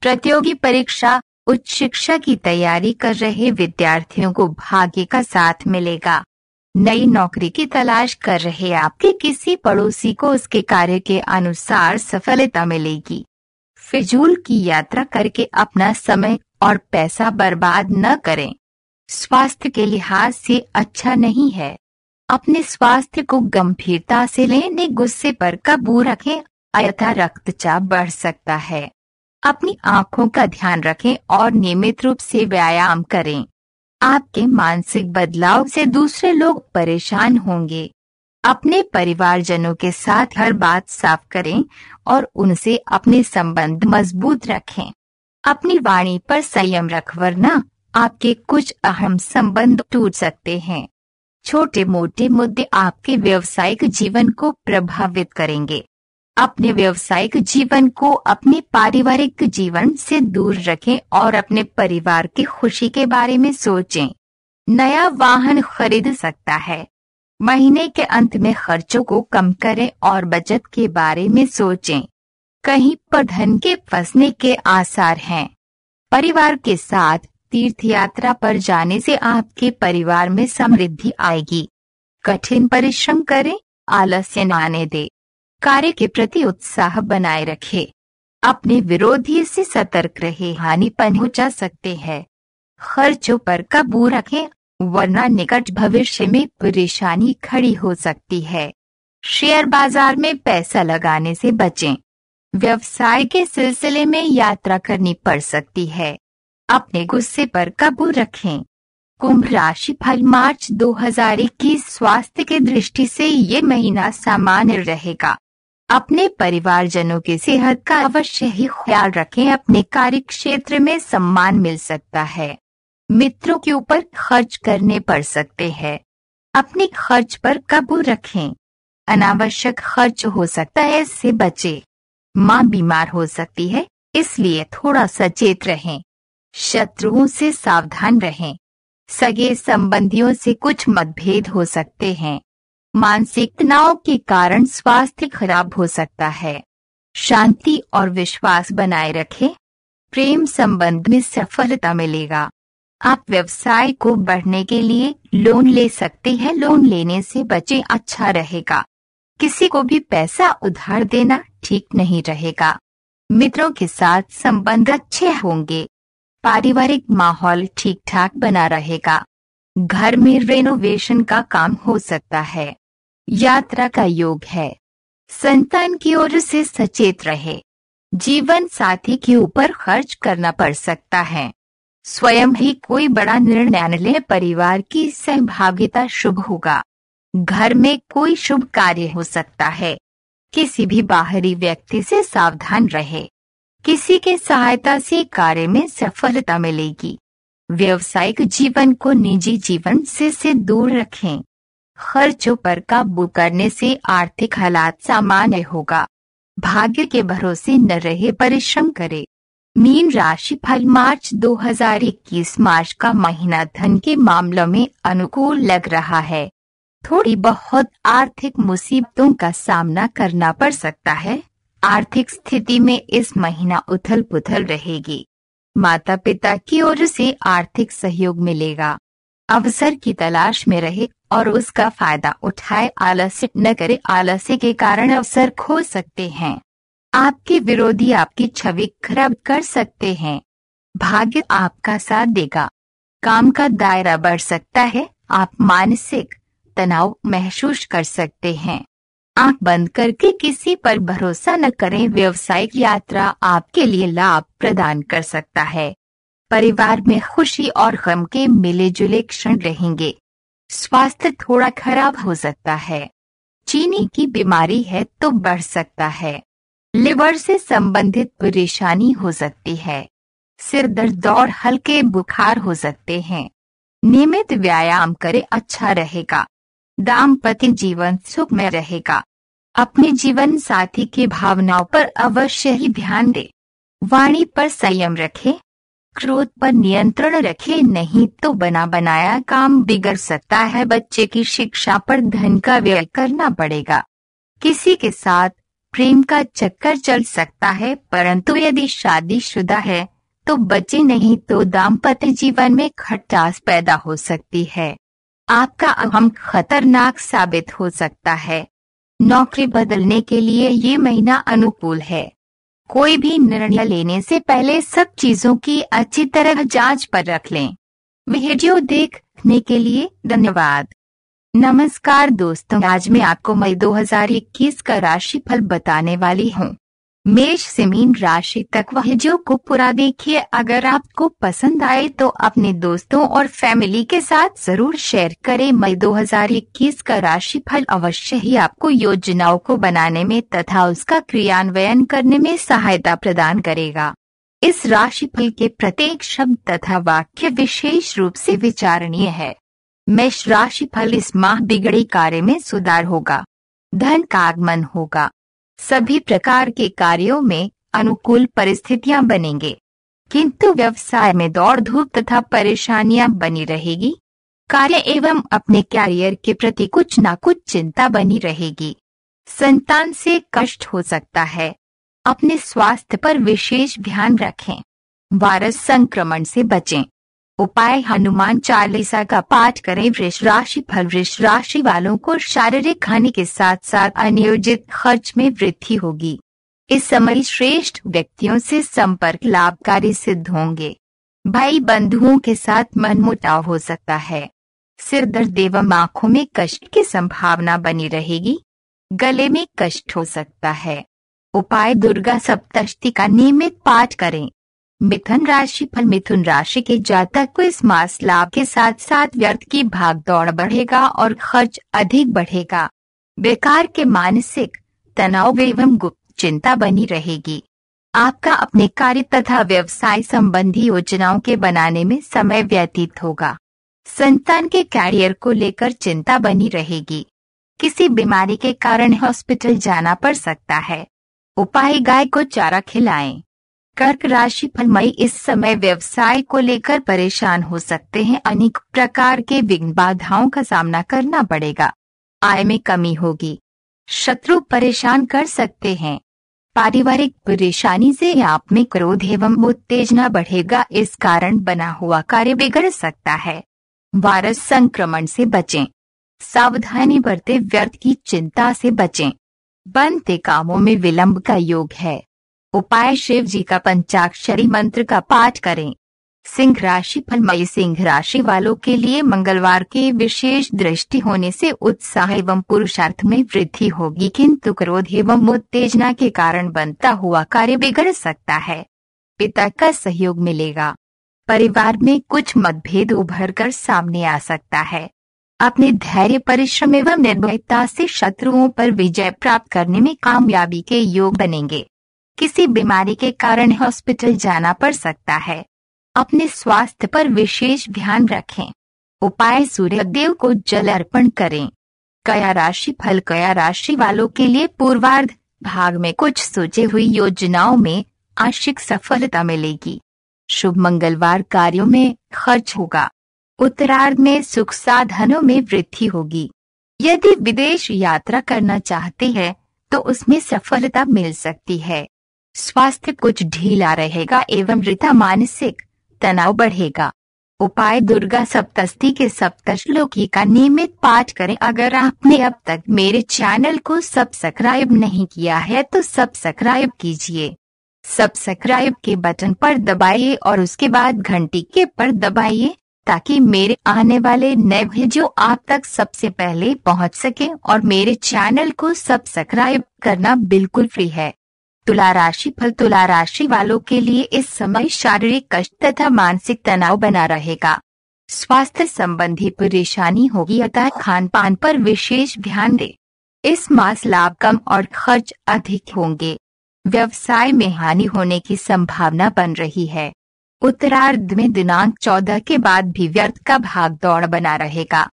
प्रतियोगी परीक्षा, उच्च शिक्षा की तैयारी कर रहे विद्यार्थियों को भाग्य का साथ मिलेगा। नई नौकरी की तलाश कर रहे आपके किसी पड़ोसी को उसके कार्य के अनुसार सफलता मिलेगी। फिजूल की यात्रा करके अपना समय और पैसा बर्बाद न करें। स्वास्थ्य के लिहाज से अच्छा नहीं है। अपने स्वास्थ्य को गंभीरता से लेने, गुस्से पर काबू रखें अयथा रक्तचाप बढ़ सकता है। अपनी आँखों का ध्यान रखें और नियमित रूप से व्यायाम करें। आपके मानसिक बदलाव से दूसरे लोग परेशान होंगे। अपने परिवारजनों के साथ हर बात साफ़ करें और उनसे अपने संबंध मज़बूत रखें। अपनी वाणी पर संयम रख, वरना आपके कुछ अहम संबंध टूट सकते हैं। छोटे मोटे मुद्दे आपके व्यवसायिक जीवन को प्रभावित करेंगे। अपने व्यवसायिक जीवन को अपने पारिवारिक जीवन से दूर रखें और अपने परिवार की खुशी के बारे में सोचें। नया वाहन खरीद सकता है। महीने के अंत में खर्चों को कम करें और बचत के बारे में सोचें। कहीं पर धन के फंसने के आसार हैं। परिवार के साथ तीर्थ यात्रा पर जाने से आपके परिवार में समृद्धि आएगी। कठिन परिश्रम करें, आलस्य न आने दे। कार्य के प्रति उत्साह बनाए रखें। अपने विरोधी से सतर्क रहे, हानि पहुँचा सकते हैं। खर्चों पर काबू रखें, वरना निकट भविष्य में परेशानी खड़ी हो सकती है। शेयर बाज़ार में पैसा लगाने से बचें। व्यवसाय के सिलसिले में यात्रा करनी पड़ सकती है। अपने गुस्से पर काबू रखें। कुंभ राशि फल मार्च 2021 स्वास्थ्य के दृष्टि से ये महीना सामान्य रहेगा। अपने परिवारजनों की सेहत का अवश्य ही ख्याल रखें, अपने कार्य क्षेत्र में सम्मान मिल सकता है। मित्रों के ऊपर खर्च करने पड़ सकते हैं। अपने खर्च पर काबू रखें। अनावश्यक खर्च हो सकता है, इससे बचे। माँ बीमार हो सकती है, इसलिए थोड़ा सचेत रहें। शत्रुओं से सावधान रहें। सगे संबंधियों से कुछ मतभेद हो सकते हैं। मानसिक तनाव के कारण स्वास्थ्य खराब हो सकता है। शांति और विश्वास बनाए रखें। प्रेम संबंध में सफलता मिलेगा। आप व्यवसाय को बढ़ने के लिए लोन ले सकते हैं। लोन लेने से बचे अच्छा रहेगा। किसी को भी पैसा उधार देना ठीक नहीं रहेगा। मित्रों के साथ संबंध अच्छे होंगे। पारिवारिक माहौल ठीक ठाक बना रहेगा। घर में रेनोवेशन का काम हो सकता है। यात्रा का योग है। संतान की ओर से सचेत रहे। जीवन साथी के ऊपर खर्च करना पड़ सकता है। स्वयं ही कोई बड़ा निर्णय ले, परिवार की सहभागिता शुभ होगा। घर में कोई शुभ कार्य हो सकता है। किसी भी बाहरी व्यक्ति से सावधान रहे। किसी के सहायता से कार्य में सफलता मिलेगी। व्यवसायिक जीवन को निजी जीवन से से दूर रखें। खर्चों पर काबू करने से आर्थिक हालात सामान्य होगा। भाग्य के भरोसे न रहे परिश्रम करे। मीन राशि फल मार्च 2021 मार्च का महीना धन के मामलों में अनुकूल लग रहा है। थोड़ी बहुत आर्थिक मुसीबतों का सामना करना पड़ सकता है। आर्थिक स्थिति में इस महीना उथल पुथल रहेगी। माता पिता की ओर से आर्थिक सहयोग मिलेगा। अवसर की तलाश में रहे और उसका फ़ायदा उठाए, आलस्य न करे। आलस्य के कारण अवसर खो सकते हैं। आपके विरोधी आपकी छवि खराब कर सकते हैं। भाग्य आपका साथ देगा। काम का दायरा बढ़ सकता है। आप मानसिक तनाव महसूस कर सकते हैं। आँख बंद करके किसी पर भरोसा न करें। व्यवसायिक यात्रा आपके लिए लाभ प्रदान कर सकता है। परिवार में खुशी और गम के मिले जुले क्षण रहेंगे। स्वास्थ्य थोड़ा खराब हो सकता है। चीनी की बीमारी है तो बढ़ सकता है। लिवर से संबंधित परेशानी हो सकती है। सिर दर्द और हल्के बुखार हो सकते हैं। नियमित व्यायाम करें अच्छा रहेगा। दाम्पत्य जीवन सुख में रहेगा। अपने जीवन साथी की भावनाओं पर अवश्य ही ध्यान दे। वाणी पर संयम रखें। क्रोध पर नियंत्रण रखें। नहीं तो बना बनाया काम बिगड़ सकता है। बच्चे की शिक्षा पर धन का व्यय करना पड़ेगा। किसी के साथ प्रेम का चक्कर चल सकता है, परंतु यदि शादीशुदा है तो बच्चे नहीं तो दाम्पत्य जीवन में खटास पैदा हो सकती है। आपका अहम खतरनाक साबित हो सकता है। नौकरी बदलने के लिए ये महीना अनुकूल है। कोई भी निर्णय लेने से पहले सब चीज़ों की अच्छी तरह जाँच पर रख लें। वीडियो देखने के लिए धन्यवाद। नमस्कार दोस्तों, आज मैं आपको मई 2021 का राशिफल बताने वाली हूँ। मेष से मीन राशि तक वह जो को पूरा देखिए, अगर आपको पसंद आए तो अपने दोस्तों और फैमिली के साथ ज़रूर शेयर करें। मई 2021 का राशिफल अवश्य ही आपको योजनाओं को बनाने में तथा उसका क्रियान्वयन करने में सहायता प्रदान करेगा। इस राशिफल के प्रत्येक शब्द तथा वाक्य विशेष रूप से विचारणीय है। मेष राशिफल इस माह बिगड़े कार्य में सुधार होगा। धन का आगमन होगा। सभी प्रकार के कार्यों में अनुकूल परिस्थितियाँ बनेंगे। किंतु व्यवसाय में दौड़ धूप तथा परेशानियाँ बनी रहेगी। कार्य एवं अपने कैरियर के प्रति कुछ न कुछ चिंता बनी रहेगी। संतान से कष्ट हो सकता है। अपने स्वास्थ्य पर विशेष ध्यान रखें। वायरस संक्रमण से बचें। उपाय हनुमान चालीसा का पाठ करें। वृष राशि फल। वृष राशि वालों को शारीरिक हानि के साथ साथ अनियोजित खर्च में वृद्धि होगी। इस समय श्रेष्ठ व्यक्तियों से संपर्क लाभकारी सिद्ध होंगे। भाई बंधुओं के साथ मनमुटाव हो सकता है। सिर दर्द एवं आँखों में कष्ट की संभावना बनी रहेगी। गले में कष्ट हो सकता है। उपाय दुर्गा सप्तष्टि का नियमित पाठ करें। मिथुन राशि फल मिथुन राशि के जातक को इस मास लाभ के साथ साथ व्यर्थ की भाग दौड़ बढ़ेगा और खर्च अधिक बढ़ेगा। बेकार के मानसिक तनाव एवं गुप्त चिंता बनी रहेगी। आपका अपने कार्य तथा व्यवसाय संबंधी योजनाओं के बनाने में समय व्यतीत होगा। संतान के कैरियर को लेकर चिंता बनी रहेगी। किसी बीमारी के कारण हॉस्पिटल जाना पड़ सकता है। उपाय गाय को चारा खिलाएँ। कर्क राशि फल मई इस समय व्यवसाय को लेकर परेशान हो सकते हैं। अनेक प्रकार के विघ्न बाधाओं का सामना करना पड़ेगा। आय में कमी होगी। शत्रु परेशान कर सकते हैं। पारिवारिक परेशानी से आप में क्रोध एवं उत्तेजना बढ़ेगा। इस कारण बना हुआ कार्य बिगड़ सकता है। वायरस संक्रमण से बचें। सावधानी बरते व्यर्थ की चिंता से बचें। बनते कामों में विलंब का योग है। उपाय शिव जी का पंचाक्षरी मंत्र का पाठ करें। सिंह राशि फल मई सिंह राशि वालों के लिए मंगलवार के विशेष दृष्टि होने से उत्साह एवं पुरुषार्थ में वृद्धि होगी, किंतु क्रोध एवं उत्तेजना के कारण बनता हुआ कार्य बिगड़ सकता है। पिता का सहयोग मिलेगा। परिवार में कुछ मतभेद उभर कर सामने आ सकता है। अपने धैर्य, परिश्रम एवं निर्भयता से शत्रुओं पर विजय प्राप्त करने में कामयाबी के योग बनेंगे। किसी बीमारी के कारण हॉस्पिटल जाना पड़ सकता है। अपने स्वास्थ्य पर विशेष ध्यान रखें। उपाय सूर्य देव को जल अर्पण करें। कया राशि फल कया राशि वालों के लिए पूर्वार्ध। भाग में कुछ सोचे हुई योजनाओं में आंशिक सफलता मिलेगी। शुभ मंगलवार कार्यों में खर्च होगा। उत्तरार्ध में सुख साधनों में वृद्धि होगी। यदि विदेश यात्रा करना चाहते हैं तो उसमें सफलता मिल सकती है। स्वास्थ्य कुछ ढीला रहेगा एवं वृथा मानसिक तनाव बढ़ेगा। उपाय दुर्गा सप्तस्थी के सप्तश्लोकी का नियमित पाठ करें। अगर आपने अब तक मेरे चैनल को सब्सक्राइब नहीं किया है तो सब्सक्राइब कीजिए। सब्सक्राइब के बटन पर दबाइए और उसके बाद घंटी के पर दबाइए, ताकि मेरे आने वाले नए वीडियो आप तक सबसे पहले पहुँच सके और मेरे चैनल को सब्सक्राइब करना बिल्कुल फ्री है। तुला राशि फल तुला राशि वालों के लिए इस समय शारीरिक कष्ट तथा मानसिक तनाव बना रहेगा। स्वास्थ्य संबंधी परेशानी होगी अतः खान पान पर विशेष ध्यान दे। इस मास लाभ कम और खर्च अधिक होंगे। व्यवसाय में हानि होने की संभावना बन रही है। उत्तरार्ध में दिनांक चौदह के बाद भी व्यर्थ का भाग दौड़ बना रहेगा।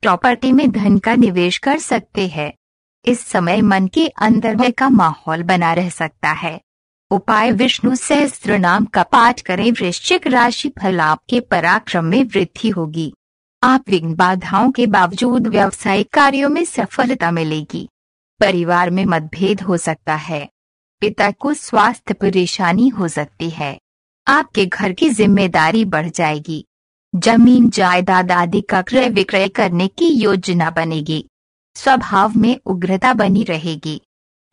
प्रॉपर्टी में धन का निवेश कर सकते हैं। इस समय मन के अंदर भय का माहौल बना रह सकता है। उपाय विष्णु सहस्त्र नाम का पाठ करें, वृश्चिक राशि फल आपके पराक्रम में वृद्धि होगी। आप विघ्न बाधाओं के बावजूद व्यावसायिक कार्यों में सफलता मिलेगी। परिवार में मतभेद हो सकता है। पिता को स्वास्थ्य परेशानी हो सकती है। आपके घर की ज़िम्मेदारी बढ़ जाएगी। ज़मीन, जायदाद आदि का क्रय विक्रय करने की योजना बनेगी। स्वभाव में उग्रता बनी रहेगी।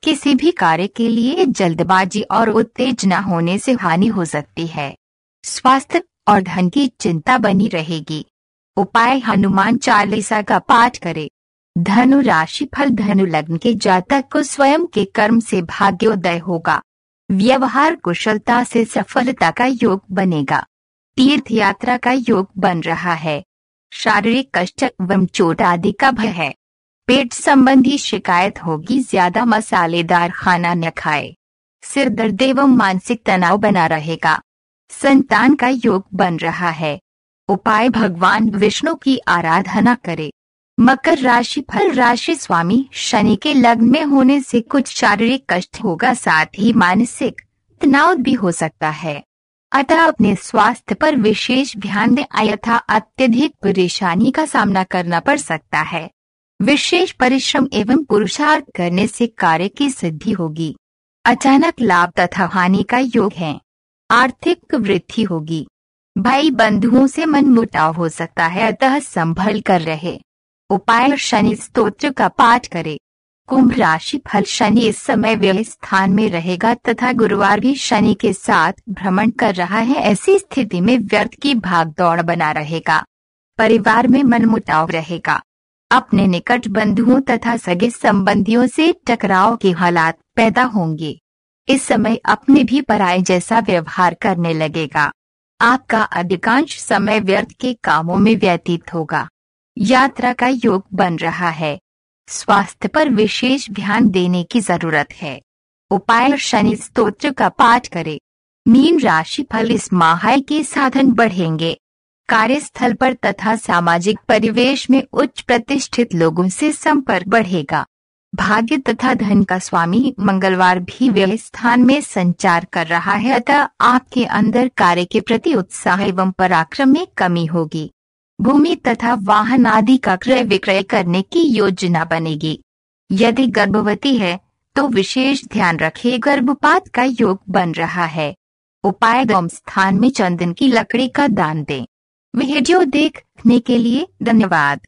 किसी भी कार्य के लिए जल्दबाजी और उत्तेजना होने से हानि हो सकती है। स्वास्थ्य और धन की चिंता बनी रहेगी। उपाय हनुमान चालीसा का पाठ करें। धनु राशि फल धनु लग्न के जातक को स्वयं के कर्म से भाग्योदय होगा। व्यवहार कुशलता से सफलता का योग बनेगा। तीर्थ यात्रा का योग बन रहा है। शारीरिक कष्ट एवं चोट आदि का भय है। पेट संबंधी शिकायत होगी, ज़्यादा मसालेदार खाना न खाए। सिर दर्द एवं मानसिक तनाव बना रहेगा। संतान का योग बन रहा है। उपाय, भगवान विष्णु की आराधना करे। मकर राशि, फल राशि, स्वामी, शनि के लग्न में होने से कुछ शारीरिक कष्ट होगा, साथ ही मानसिक तनाव भी हो सकता है। अतः अपने स्वास्थ्य पर विशेष ध्यान दें, अन्यथा अत्यधिक परेशानी का सामना करना पड़ सकता है। विशेष परिश्रम एवं पुरुषार्थ करने से कार्य की सिद्धि होगी। अचानक लाभ तथा हानि का योग है। आर्थिक वृद्धि होगी। भाई बंधुओं से मन मुटाव हो सकता है, अतः संभल कर रहे। उपाय शनि स्तोत्र का पाठ करें। कुंभ राशि फल शनि इस समय व्यय स्थान में रहेगा तथा गुरुवार भी शनि के साथ भ्रमण कर रहा है, ऐसी स्थिति में व्यर्थ की भाग दौड़ बना रहेगा। परिवार में मनमुटाव रहेगा। अपने निकट बंधुओं तथा सगे संबंधियों से टकराव के हालात पैदा होंगे। इस समय अपने भी पराये जैसा व्यवहार करने लगेगा। आपका अधिकांश समय व्यर्थ के कामों में व्यतीत होगा। यात्रा का योग बन रहा है। स्वास्थ्य पर विशेष ध्यान देने की ज़रूरत है। उपाय शनि स्तोत्र का पाठ करें। मीन राशि फल इस माह के साधन बढ़ेंगे। कार्यस्थल पर तथा सामाजिक परिवेश में उच्च प्रतिष्ठित लोगों से संपर्क बढ़ेगा। भाग्य तथा धन का स्वामी मंगलवार भी व्यय स्थान में संचार कर रहा है अतः आपके अंदर कार्य के प्रति उत्साह एवं पराक्रम में कमी होगी। भूमि तथा वाहन आदि का क्रय विक्रय करने की योजना बनेगी। यदि गर्भवती है तो विशेष ध्यान रखें, गर्भपात का योग बन रहा है। उपाय स्थान में चंदन की लकड़ी का दान दें। वीडियो देखने के लिए धन्यवाद।